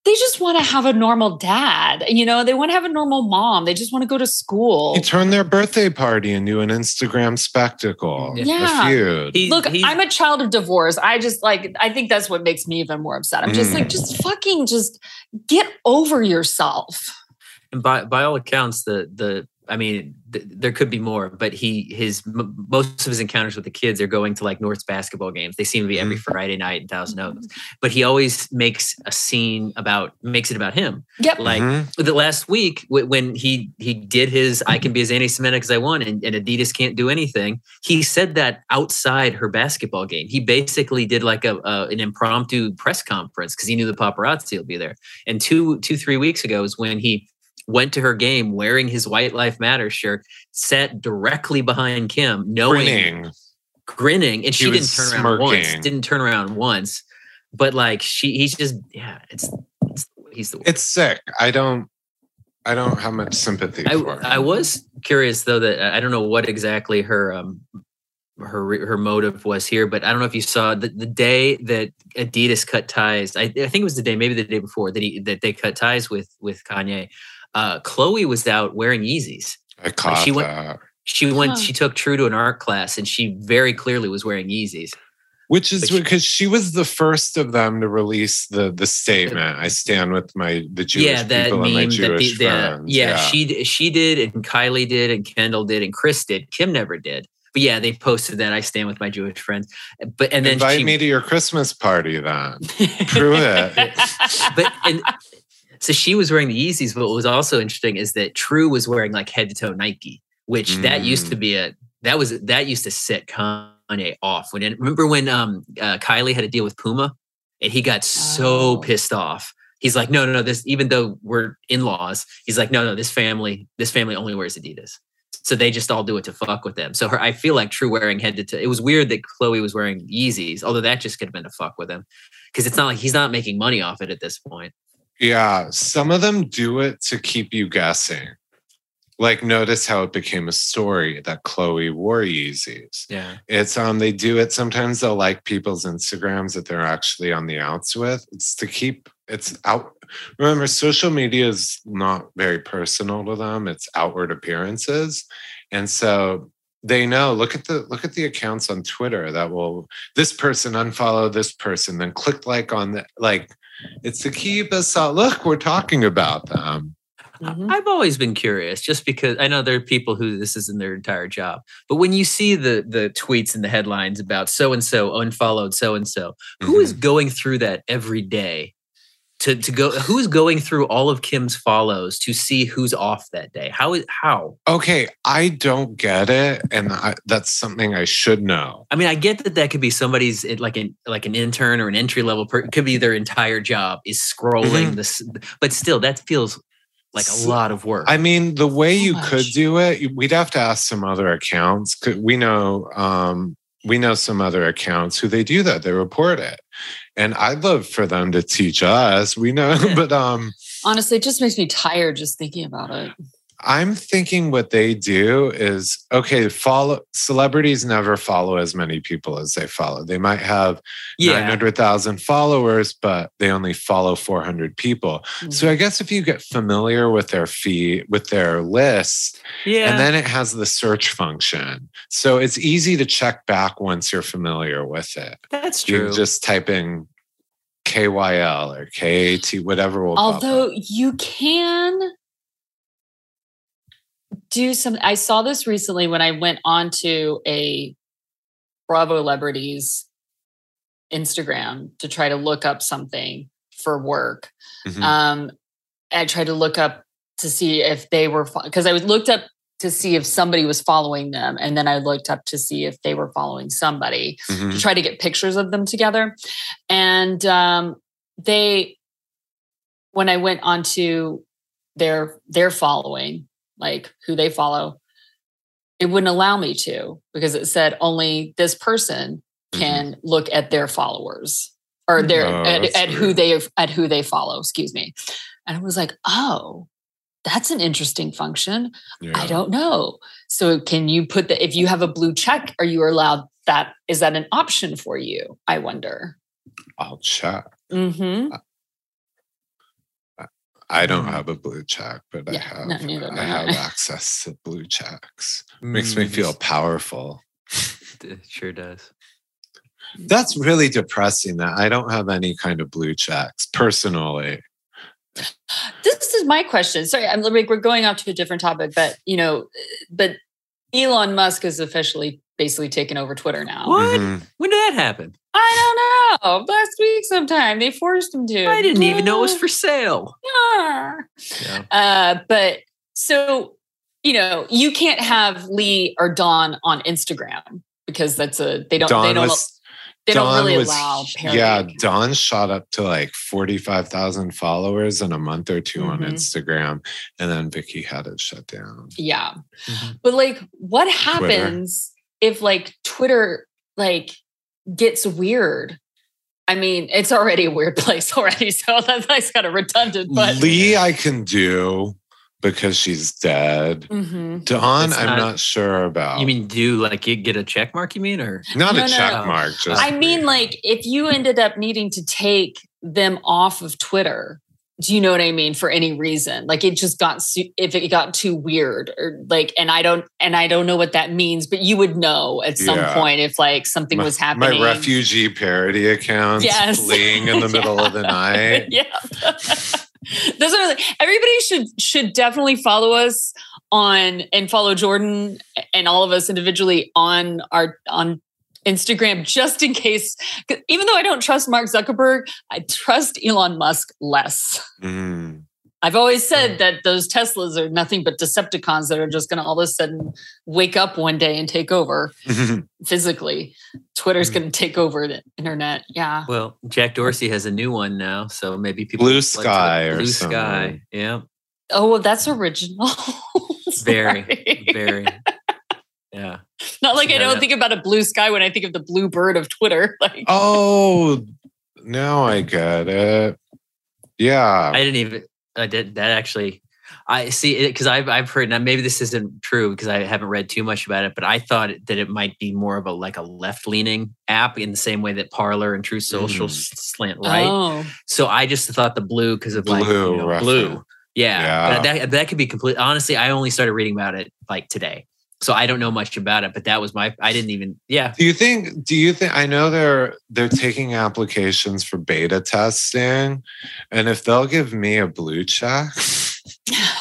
they just want to have a normal dad. You know, they want to have a normal mom. They just want to go to school. He turned their birthday party into an Instagram spectacle. Yeah. A feud. He- Look, he's- I'm a child of divorce. I just like, I think that's what makes me even more upset. I'm just Mm. like, just fucking just get over yourself. and by by all accounts the the i mean th- there could be more but he his m- most of his encounters with the kids are going to like north's basketball games. They seem to be every friday night in thousand oaks. But he always makes a scene about makes it about him. Yep. like Mhm. the last week wh- when he he did his i can be as anti-semitic as i want and, and adidas can't do anything he said that outside her basketball game. He basically did like a, a an impromptu press conference because he knew the paparazzi will be there. And two two three weeks ago is when he went to her game wearing his white life matter shirt sat directly behind kim knowing Grinning. grinning and He she didn't turn around once didn't turn around once but like she he's just yeah it's, it's he's the worst. It's sick. I don't. I don't have much sympathy I, for. I was curious though that I don't know what exactly her um her her motive was here, but I don't know if you saw the, the day that Adidas cut ties. I, I think it was the day, maybe the day before that he that they cut ties with with Kanye. Uh, Khloe was out wearing Yeezys. I caught she went- that. She went. Huh. She took True to an art class, and she very clearly was wearing Yeezys. Which is But because she was the first of them to release the the statement. I stand with my the Jewish yeah, that people and my Jewish the, the friends. yeah, she she did, and Kylie did, and Kendall did, and Kris did. Kim never did. But yeah, they posted that I stand with my Jewish friends. But and then invite she, me to your Christmas party then. Prove it. but and so she was wearing the Yeezys. But what was also interesting is that True was wearing like head to toe Nike, which that used to Mm. be a that was that used to set Kanye off. When remember when um uh, Kylie had a deal with Puma, and he got so Oh. pissed off. He's like, no, no, no. This even though we're in laws, he's like, no, no. This family, this family only wears Adidas. So they just all do it to fuck with them. So her, I feel like True wearing head to toe. It was weird that Khloe was wearing Yeezys, although that just could have been to fuck with him, because it's not like he's not making money off it at this point. Yeah, some of them do it to keep you guessing. Like notice how it became a story that Khloe wore Yeezys. Yeah. It's um they do it sometimes they'll like people's Instagrams that they're actually on the outs with. It's to keep it's out remember social media is not very personal to them. It's outward appearances. And so they know look at the look at the accounts on Twitter that will this person unfollow this person then click like on the like it's to keep us out. Look, we're talking about them. Mhm. I've always been curious, just because I know there are people who this isn't their entire job. But when you see the the tweets and the headlines about so and so unfollowed so and so, who is going through that every day to to go? Who's going through all of Kim's follows to see who's off that day? How is how? Okay, I don't get it, and I, that's something I should know. I mean, I get that that could be somebody's like an like an intern or an entry level. Per, it could be their entire job is scrolling Mhm. this, but still, that feels like a lot of work. I mean, the way So you much. could do it, we'd have to ask some other accounts. 'cause We know, um, we know some other accounts who they do that. They report it, and I'd love for them to teach us. We know, but um, Honestly, it just makes me tired just thinking about it. I'm thinking what they do is okay. Follow celebrities never follow as many people as they follow. They might have yeah, hundred thousand followers, but they only follow four hundred people. So mm-hmm. I guess if you get familiar with their feed, with their list, yeah. and then it has the search function. So it's easy to check back once you're familiar with it. that's You true. can just type in KYL or KAT, whatever will Although you can do some, I saw this recently when I went onto a Bravo Celebrities Instagram to try to look up something for work. Mhm. Um, I tried to look up to see if they were because I was looked up to see if somebody was following them. And then I looked up to see if they were following somebody Mhm. to try to get pictures of them together. And um, they, when I went onto their their following, like who they follow, it wouldn't allow me to because it said only this person Mhm. can look at their followers or their Oh, at, at who they at who they follow. Excuse me. And I was like, oh, that's an interesting function. I don't know. So can you put the if you have a blue check, are you allowed that? Is that an option for you? I wonder. I'll check. Mm-hmm. I don't Mm. have a blue check, but I have no, neither I have access to blue checks. Makes me Mm, feel powerful. It sure does. That's really depressing that I don't have any kind of blue checks personally. This is my question. Sorry, I'm like we're going off to a different topic, but you know, but Elon Musk has officially basically taken over Twitter now. What? Mhm. When did that happen? I don't know. Last week sometime they forced him to. I didn't even know it was for sale. Yeah. Yeah. Uh, but so you know, you can't have Lee or Don on Instagram because that's a they don't they don't was they don't really was- allow Yeah, Don shot up to like 45,000 followers in a month or 2 on Mhm. Instagram. And then Vicky had it shut down. Yeah. Mhm. But like what happens if like Twitter like gets weird? I mean, it's already a weird place already, so that's, that's kind of redundant. But Lee, I can do because she's dead. Mhm. Dawn, It's I'm not- not, sure about. You mean do like you get a check mark? You mean or not No, a no, check no. mark? Just I mean, like if you ended up needing to take them off of Twitter, do you know what I mean? For any reason, like it just got if it got too weird, or like, and I don't, and I don't know what that means, but you would know at some Yeah. point if like something my, was happening. my refugee parody account Yes. fleeing in the middle of the night. yeah. Those are everybody should should definitely follow us on and follow Jordan and all of us individually on our on Instagram just in case even though I don't trust Mark Zuckerberg, I trust Elon Musk less. Mm. I've always said that those Teslas are nothing but Decepticons that are just going to all of a sudden wake up one day and take over physically. Twitter's Mm. going to take over the internet. Yeah. well, Jack Dorsey has a new one now, so maybe people Blue like Sky or Blue something. Sky. Yeah. Oh, well, that's original. Very, very. Yeah. Not like I don't yeah. think about a blue sky when I think of the blue bird of Twitter. Like, oh, now I get it. Yeah. I didn't even. I did that actually. I see it because I've I've heard now maybe this isn't true because I haven't read too much about it, but I thought that it might be more of a like a left leaning app in the same way that Parler and Truth Social Mm. slant right. oh, So I just thought the blue because of like Blue you know, blue. Yeah, Yeah. But that that could be complete. Honestly, I only started reading about it like today, so I don't know much about it. But that was my. I didn't even. Yeah. Do you think? Do you think? I know they're they're taking applications for beta testing, and if they'll give me a blue check,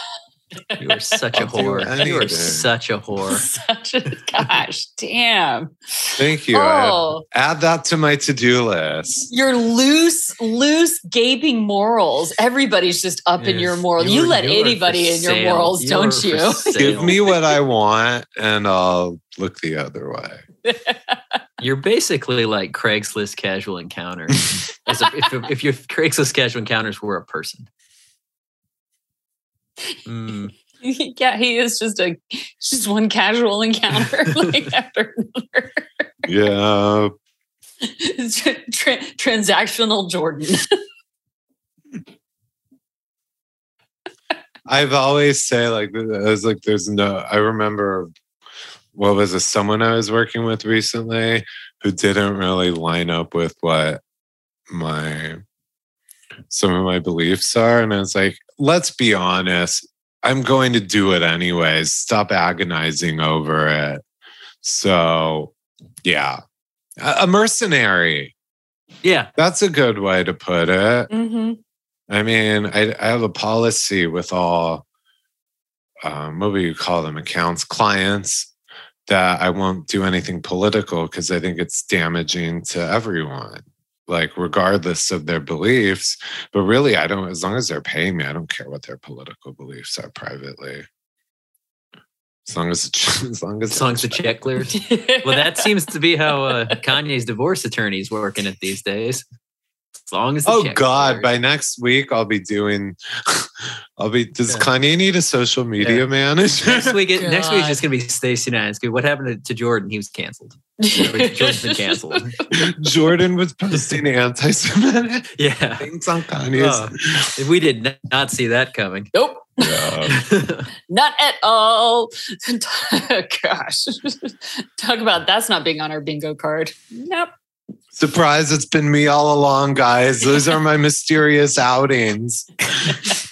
You are such a I'll do whore. You are such a whore. such a gosh, damn. thank you. Oh, add that to my to do list. your loose, loose, gaping morals. Everybody's just up in your morals. You, You're- let you're anybody in your morals, You're don't you? Give me what I want, and I'll look the other way. You're basically like Craigslist casual encounters. As a, if, if your Craigslist casual encounters were a person. Mm, yeah, he is just a just one casual encounter like after another. Yeah. Tra- transactional Jordan. I've always say like I was like there's no I remember what was it someone I was working with recently who didn't really line up with what my some of my beliefs are and I was like let's be honest I'm going to do it anyways. Stop agonizing over it. So yeah. A a mercenary. Yeah. that's a good way to put it. Mm-hmm. I mean, I, I have a policy with all, um, what would you call them, accounts, clients, that I won't do anything political because I think it's damaging to everyone, like regardless of their beliefs. But really, I don't, as long as they're paying me, I don't care what their political beliefs are privately. As long as as long as As long as the check clears. Well, that seems to be how uh, Kanye's divorce attorney is working it these days. As long as the Oh God! By next week, I'll be doing. I'll be. Does Yeah. Kanye need a social media Yeah. manager? next week, it, next week is just gonna be Stacey Nansky. What happened to, to Jordan? He was canceled. Jordan's been canceled. Jordan was posting anti-Semitic Yeah, things on oh, Kanye's. Oh. we did not see that coming. nope, Yeah. not at all. Gosh, talk about that's not being on our bingo card. Nope. Surprise! It's been me all along, guys. Those are my mysterious outings.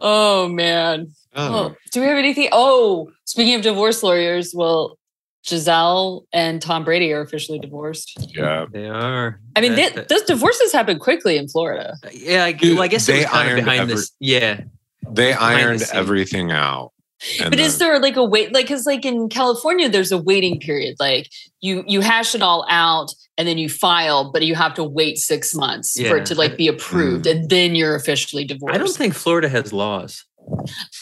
Oh man. Oh, Well, do we have anything? Oh, speaking of divorce lawyers, well, Gisele and Tom Brady are officially divorced. yeah. they are. I mean, uh, they, those divorces happen quickly in Florida. yeah, I, well, I guess it they was kind of ironed behind every- this. Yeah, They ironed scene. everything out. And but is there like a wait? Like, because like in California, there's a waiting period. Like you you hash it all out and then you file, but you have to wait six months for it to like be approved, and then you're officially divorced. I don't think Florida has laws,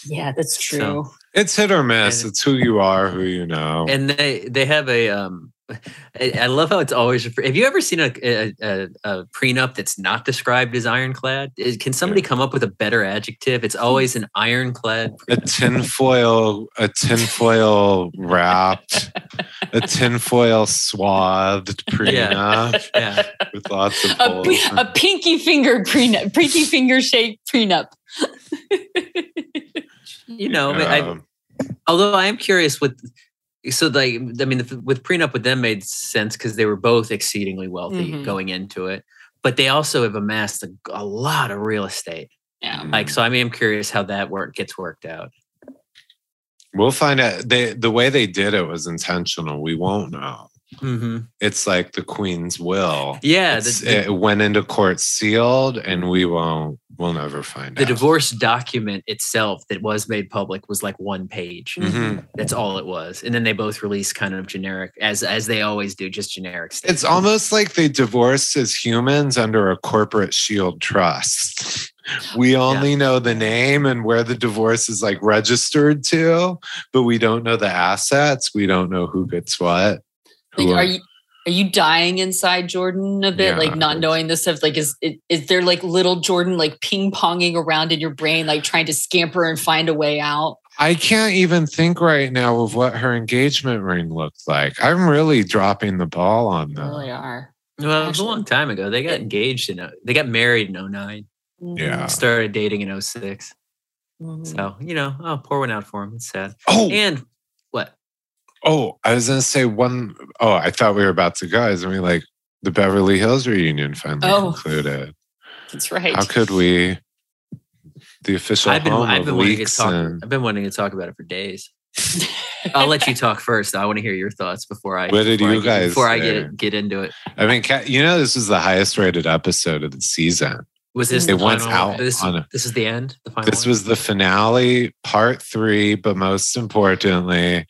Yeah, that's true. So- It's hit or miss. And- It's who you are, who you know. and they they have a. um I I love how it's always. Have you ever seen a, a, a, a prenup that's not described as ironclad? Is- Can somebody come up with a better adjective? It's always an ironclad. a tinfoil, a tinfoil wrapped, a tinfoil swathed prenup Yeah, with lots of A, holes. p- a pinky finger prenup, pinky finger shaped prenup. you know. I, Um, although I am curious with. So like I mean, the, with prenup with them made sense because they were both exceedingly wealthy Mhm. going into it, but they also have amassed a, a lot of real estate. Yeah. Like so, I mean, I'm curious how that work gets worked out. we'll find out. They the way they did it was intentional. We won't know. Mm-hmm. It's like the Queen's will. Yeah, the, the, it went into court sealed, and we won't. We'll never find out. the out. divorce document itself that was made public was like one page. Mhm. That's all it was, and then they both released kind of generic, as as they always do, just generic. Stuff. It's almost like they divorced as humans under a corporate shield trust. We only know the name and where the divorce is like registered to, but we don't know the assets. We don't know who gets what. Like, who are you are you dying inside Jordan a bit? Yeah. like not knowing this stuff? Like is is is there like little Jordan like ping ponging around in your brain, like trying to scamper and find a way out? I can't even think right now of what her engagement ring looked like. I'm really dropping the ball on You that. really are. well, it was a long time ago. They got engaged in, a, they got married in 09, Yeah. started dating in 06. Mhm. So you know, I'll pour one out for him. It's sad. Oh, And what? Oh, I was gonna say one oh, I thought we were about to go. I mean, like the Beverly Hills reunion finally Oh. concluded? That's right. How could we? The official I've been home I've of been wanting to talk. and I've been wanting to talk about it for days. I'll let you talk first. I want to hear your thoughts before I. What did before I you get- guys before I get get into it? I mean, you know, this is the highest rated episode of the season. Was this It the went final? out This, on a- this is the end. The final. This one? was the finale, part three, but most importantly,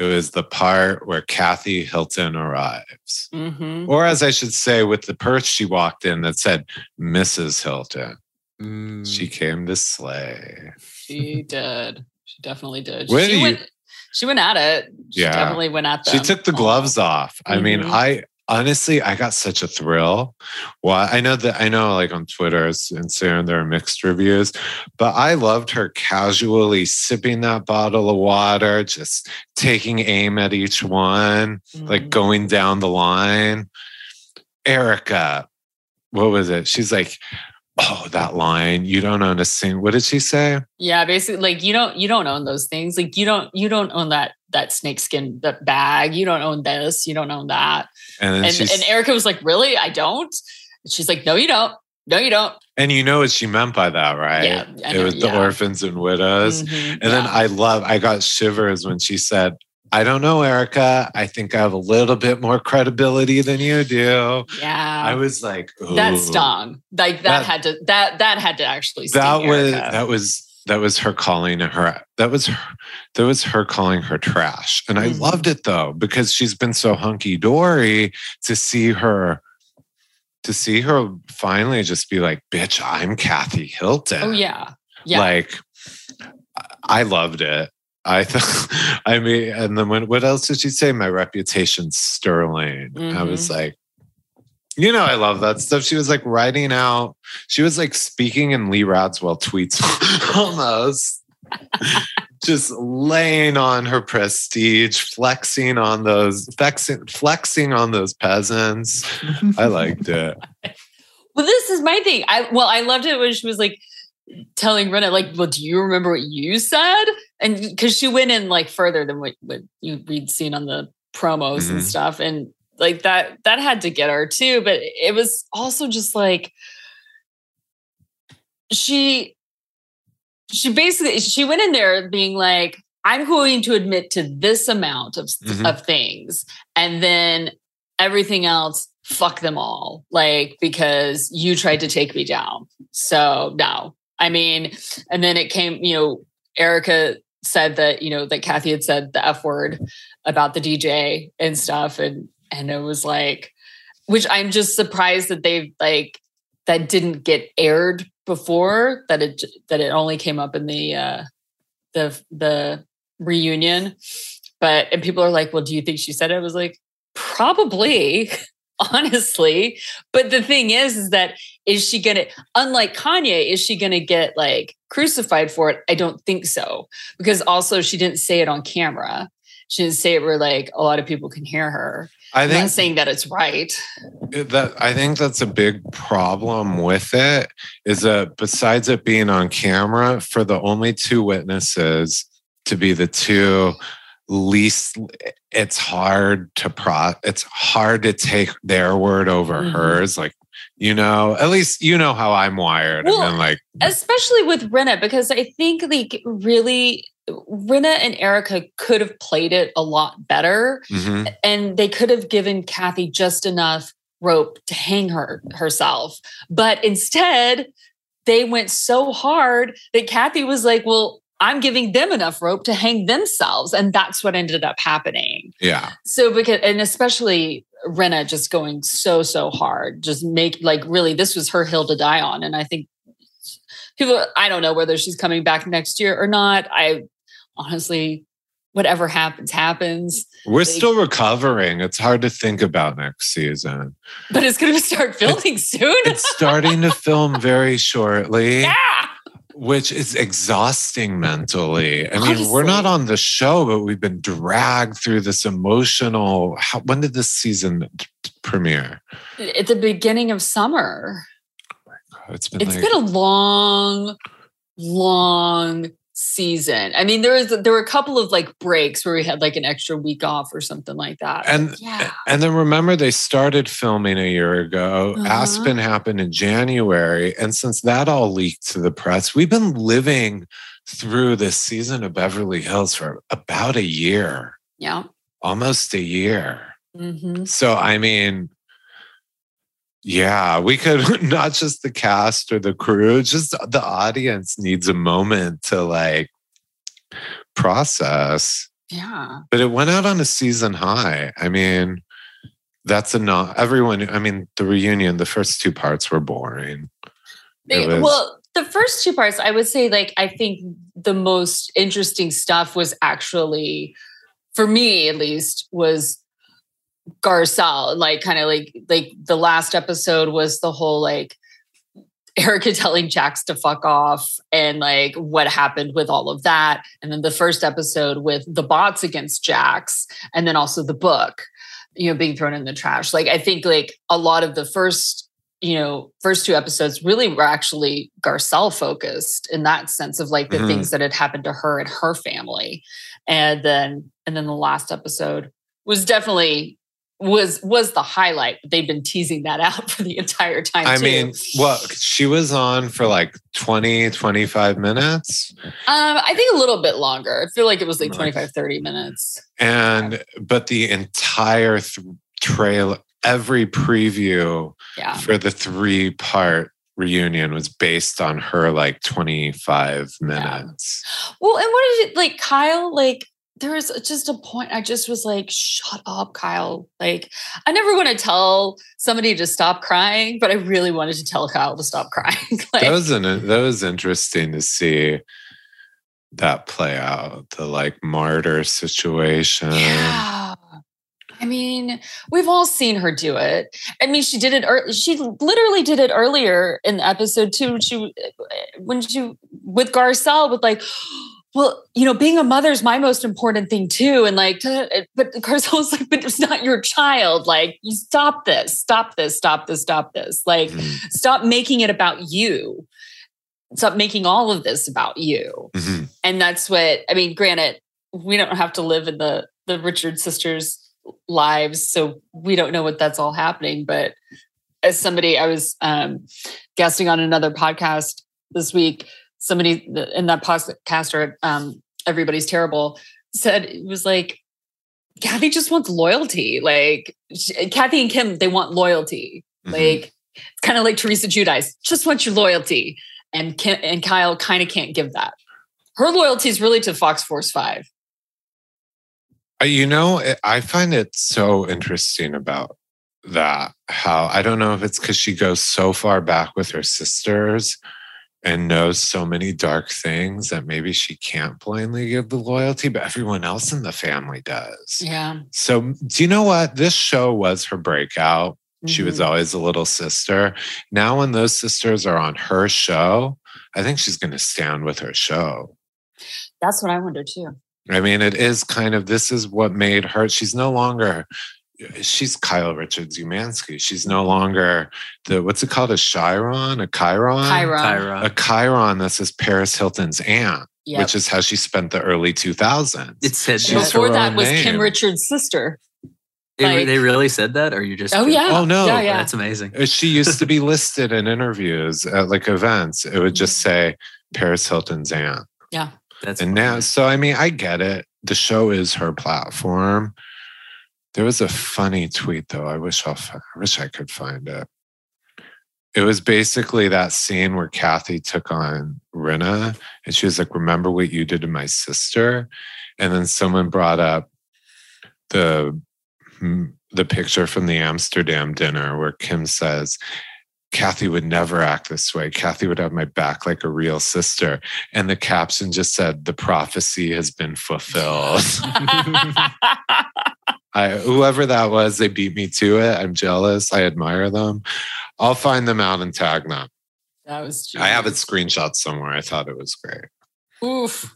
it was the part where Kathy Hilton arrives. Mhm. Or, as I should say, with the purse she walked in that said Mrs. Hilton. Mm. She came to slay. She did. She definitely did. Where she do you- went. She went at it. She Yeah. definitely went at them. She took the gloves off. I mean. I honestly, I got such a thrill. Well, I know that I know, like on Twitter and Instagram, there are mixed reviews, but I loved her casually sipping that bottle of water, just taking aim at each one, like Mhm. going down the line. Erika, what was it? She's like, "Oh, that line, you don't own a sing." What did she say? Yeah, basically, like you don't you don't own those things. Like you don't you don't own that that snakeskin that bag. You don't own this. You don't own that. And And and Erika was like, "Really? I don't." And she's like, "No, you don't. No, you don't." and you know what she meant by that, right? Yeah, it was the orphans and widows. Mhm, And then. I love, I got shivers when she said, I don't know, Erika. I think I have a little bit more credibility than you do. yeah, I was like, that ooh. stung. Like that, That- had to that that had to actually. That was Erika. that was that was her calling her that was her that was her calling her trash. And I Mhm. loved it though, because she's been so hunky dory to see her to see her finally just be like, bitch, I'm Kathy Hilton. Oh yeah, Yeah. Like, I loved it. I thought, I mean, and then when, what else did she say? My reputation's sterling. I was Mm-hmm. like, you know, I love that stuff. She was like writing out, she was like speaking in Lee Radziwill tweets almost. Just laying on her prestige, flexing on those, flexing, flexing on those peasants. I liked it. Well, this is my thing. I well, I loved it when she was like telling Rinna, like, well, do you remember what you said? And because she went in like further than what, what you we'd seen on the promos and Mhm. stuff. And like that that had to get her too. But it was also just like she she basically she went in there being like, I'm going to admit to this amount of, Mhm. of things. And then everything else, fuck them all. Like, because you tried to take me down. So no. I mean, and then it came, you know, Erika said that, you know, that Kathy had said the F word about the DJ and stuff. And and it was like, which I'm just surprised that they've like that didn't get aired before, that it that it only came up in the uh the the reunion. But and people are like, well, do you think she said it? I was like, probably, honestly. But the thing is, is that is she gonna, unlike Kanye, is she gonna get like crucified for it? I don't think so. Because also she didn't say it on camera. She didn't say it where like a lot of people can hear her. I I'm think not saying that it's right. that I think that's a big problem with it is that besides it being on camera, for the only two witnesses to be the two least it's hard to pro it's hard to take their word over Mhm. hers like you know at least you know how i'm wired Well, and then like especially with Rinna, because I think like really Rinna and Erika could have played it a lot better mhm. and they could have given Kathy just enough rope to hang her herself. But instead, they went so hard that Kathy was like, Well, I'm giving them enough rope to hang themselves. And that's what ended up happening. yeah So because and especially Rinna just going so so hard, just make like really this was her hill to die on, and I think people I don't know whether she's coming back next year or not. I honestly, whatever happens happens, we're still recovering it's hard to think about next season but it's going to start filming soon. it's starting to film very shortly yeah, which is exhausting mentally. I mean, we're not on the show, but we've been dragged through this emotional. How, when did this season premiere? at the beginning of summer. Oh it's been It's like, been a long, long season. I mean, there was there were a couple of like breaks where we had like an extra week off or something like that. But and yeah, and then remember they started filming a year ago. Uh-huh. Aspen happened in January, and since that all leaked to the press, we've been living through this season of Beverly Hills for about a year, yeah. almost a year. hmm So I mean, yeah, we could not just the cast or the crew, just the audience needs a moment to like process. Yeah. But it went out on a season high. I mean, that's a not everyone. I mean, the reunion, the first two parts were boring. It was- well, the first two parts, I would say, like, I think the most interesting stuff was actually, for me at least, was Garcelle. Like, kind of like, like the last episode was the whole like Erika telling Jax to fuck off and like what happened with all of that. And then the first episode with the bots against Jax, and then also the book, you know, being thrown in the trash. Like, I think like a lot of the first you know, first two episodes really were actually Garcelle focused in that sense of like the Mhm. things that had happened to her and her family. And then and then the last episode was definitely was was the highlight. They've been teasing that out for the entire time. I too. mean, well, she was on for like 20, 25 minutes. um, I think a little bit longer. I feel like it was like Nice. 25, 30 minutes. And, but the entire th- trailer, every preview Yeah. for the three part reunion was based on her like 25 minutes. Well, and what did it like Kyle like there was just a point I just was like, shut up, Kyle. Like, I never want to tell somebody to stop crying, but I really wanted to tell Kyle to stop crying. like, that was an, that was interesting to see that play out, the like martyr situation. yeah. I mean, we've all seen her do it. I mean, she did it. She literally did it earlier in the episode too. She eh, when she with Garcelle with like, well, you know, being a mother is my most important thing too. And like, but Garcelle was like, but it's not your child. Like, you stop this, stop this, stop this, stop this. Like, Mhm. stop making it about you. Stop making all of this about you Mhm. and that's what I mean. Granted, we don't have to live in the the Richard sisters' lives, so we don't know what that's all happening. But as somebody, I was um, guesting on another podcast this week. Somebody in that podcast, or um, everybody's terrible, said it was like Kathy just wants loyalty. Like she- Kathy and Kim, they want loyalty. Mhm. Like it's kind of like Teresa Giudice, just wants your loyalty. And Kim, and Kyle kind of can't give that. Her loyalty is really to Fox Force Five. Uh, You know, I find it so interesting about that. How I don't know if it's because she goes so far back with her sisters and knows so many dark things that maybe she can't blindly give the loyalty, but everyone else in the family does. Yeah. So, do you know what? This show was her breakout. She was Mhm. always a little sister. Now, when those sisters are on her show, I think she's going to stand with her show. That's what I wonder too. I mean, it is kind of this is what made her. She's no longer. She's Kyle Richards Umansky. She's no longer the what's it called? A chyron, a chyron, chyron. Kyra. a chyron. This is Paris Hilton's aunt, Yep. which is how she spent the early two thousands. it said she's Before that own was Kim. Richards' sister. They, like- they really said that, or you just? Oh yeah. Oh, no. Yeah, yeah. that's amazing. Uh, She used to be listed in interviews at like events. It would just say Paris Hilton's aunt. Yeah, that's And funny. now, so I mean, I get it. The show is her platform. There was a funny tweet though. I wish I'll, fi- I wish I could find it. It was basically that scene where Kathy took on Rinna, and she was like, "Remember what you did to my sister?" And then someone brought up the mm, the picture from the Amsterdam dinner where Kim says. Kathy would never act this way. Kathy would have my back like a real sister. And the caption just said, The prophecy has been fulfilled. I, whoever that was, they beat me to it. I'm jealous. I admire them. I'll find them out and tag them. that was. I have it screenshot somewhere. I thought it was great. Oof.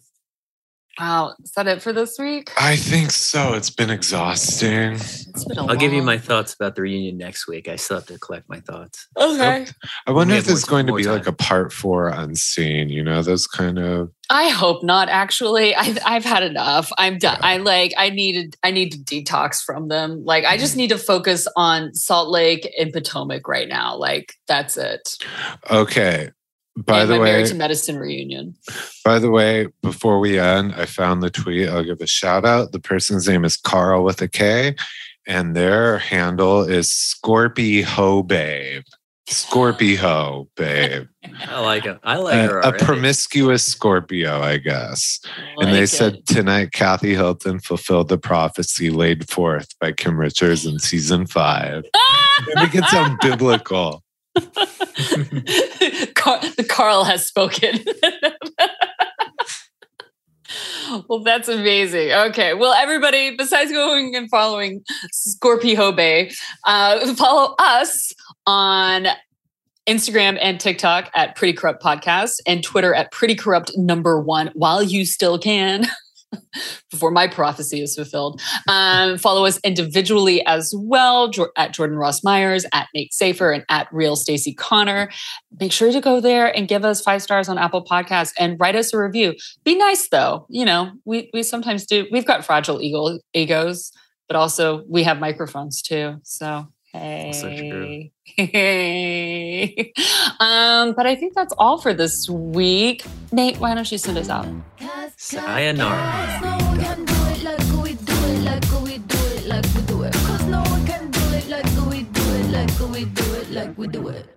Wow. Is that it for this week? I think so. It's been exhausting. It's been a I'll give you my thoughts about the reunion next week. I still have to collect my thoughts. Okay. I wonder if have there's going to more be like a part four unseen, you know, those kind of. I hope not. Actually, I, I've had enough. I'm done. Yeah. I like. I needed. I need to detox from them. Like, I Mm-hmm. just need to focus on Salt Lake and Potomac right now. Like, that's it. Okay. By and the my way, Married to Medicine reunion. By the way, before we end, I found the tweet. I'll give a shout out. The person's name is Carl with a K, and their handle is Scorpy Ho Babe. Scorpy Ho Babe. I like it. I like Uh, her. a promiscuous Scorpio, I guess. and they Like said tonight Kathy Hilton fulfilled the prophecy laid forth by Kim Richards in season five. And it gets sound biblical. Car- the Carl has spoken. well, that's amazing. Okay. Well, everybody, besides going and following Scorpio Bay, uh, follow us on Instagram and TikTok at Pretty Corrupt Podcast and Twitter at Pretty Corrupt number one while you still can. Before my prophecy is fulfilled. Um, follow us individually as well at Jordan Ross Myers, at Nate Safer, and at Real Stacy Connor. Make sure to go there and give us five stars on Apple Podcasts and write us a review. Be nice though. You know, we we sometimes do. We've got fragile ego, egos, but also we have microphones too. So hey. Also. Hey. um, but I think that's all for this week. Nate, why don't you send us out? Sayonara. No one can do it like we do it, like we do it, like we do it. Cause no one can do it like we do it, like we do it, like we do it.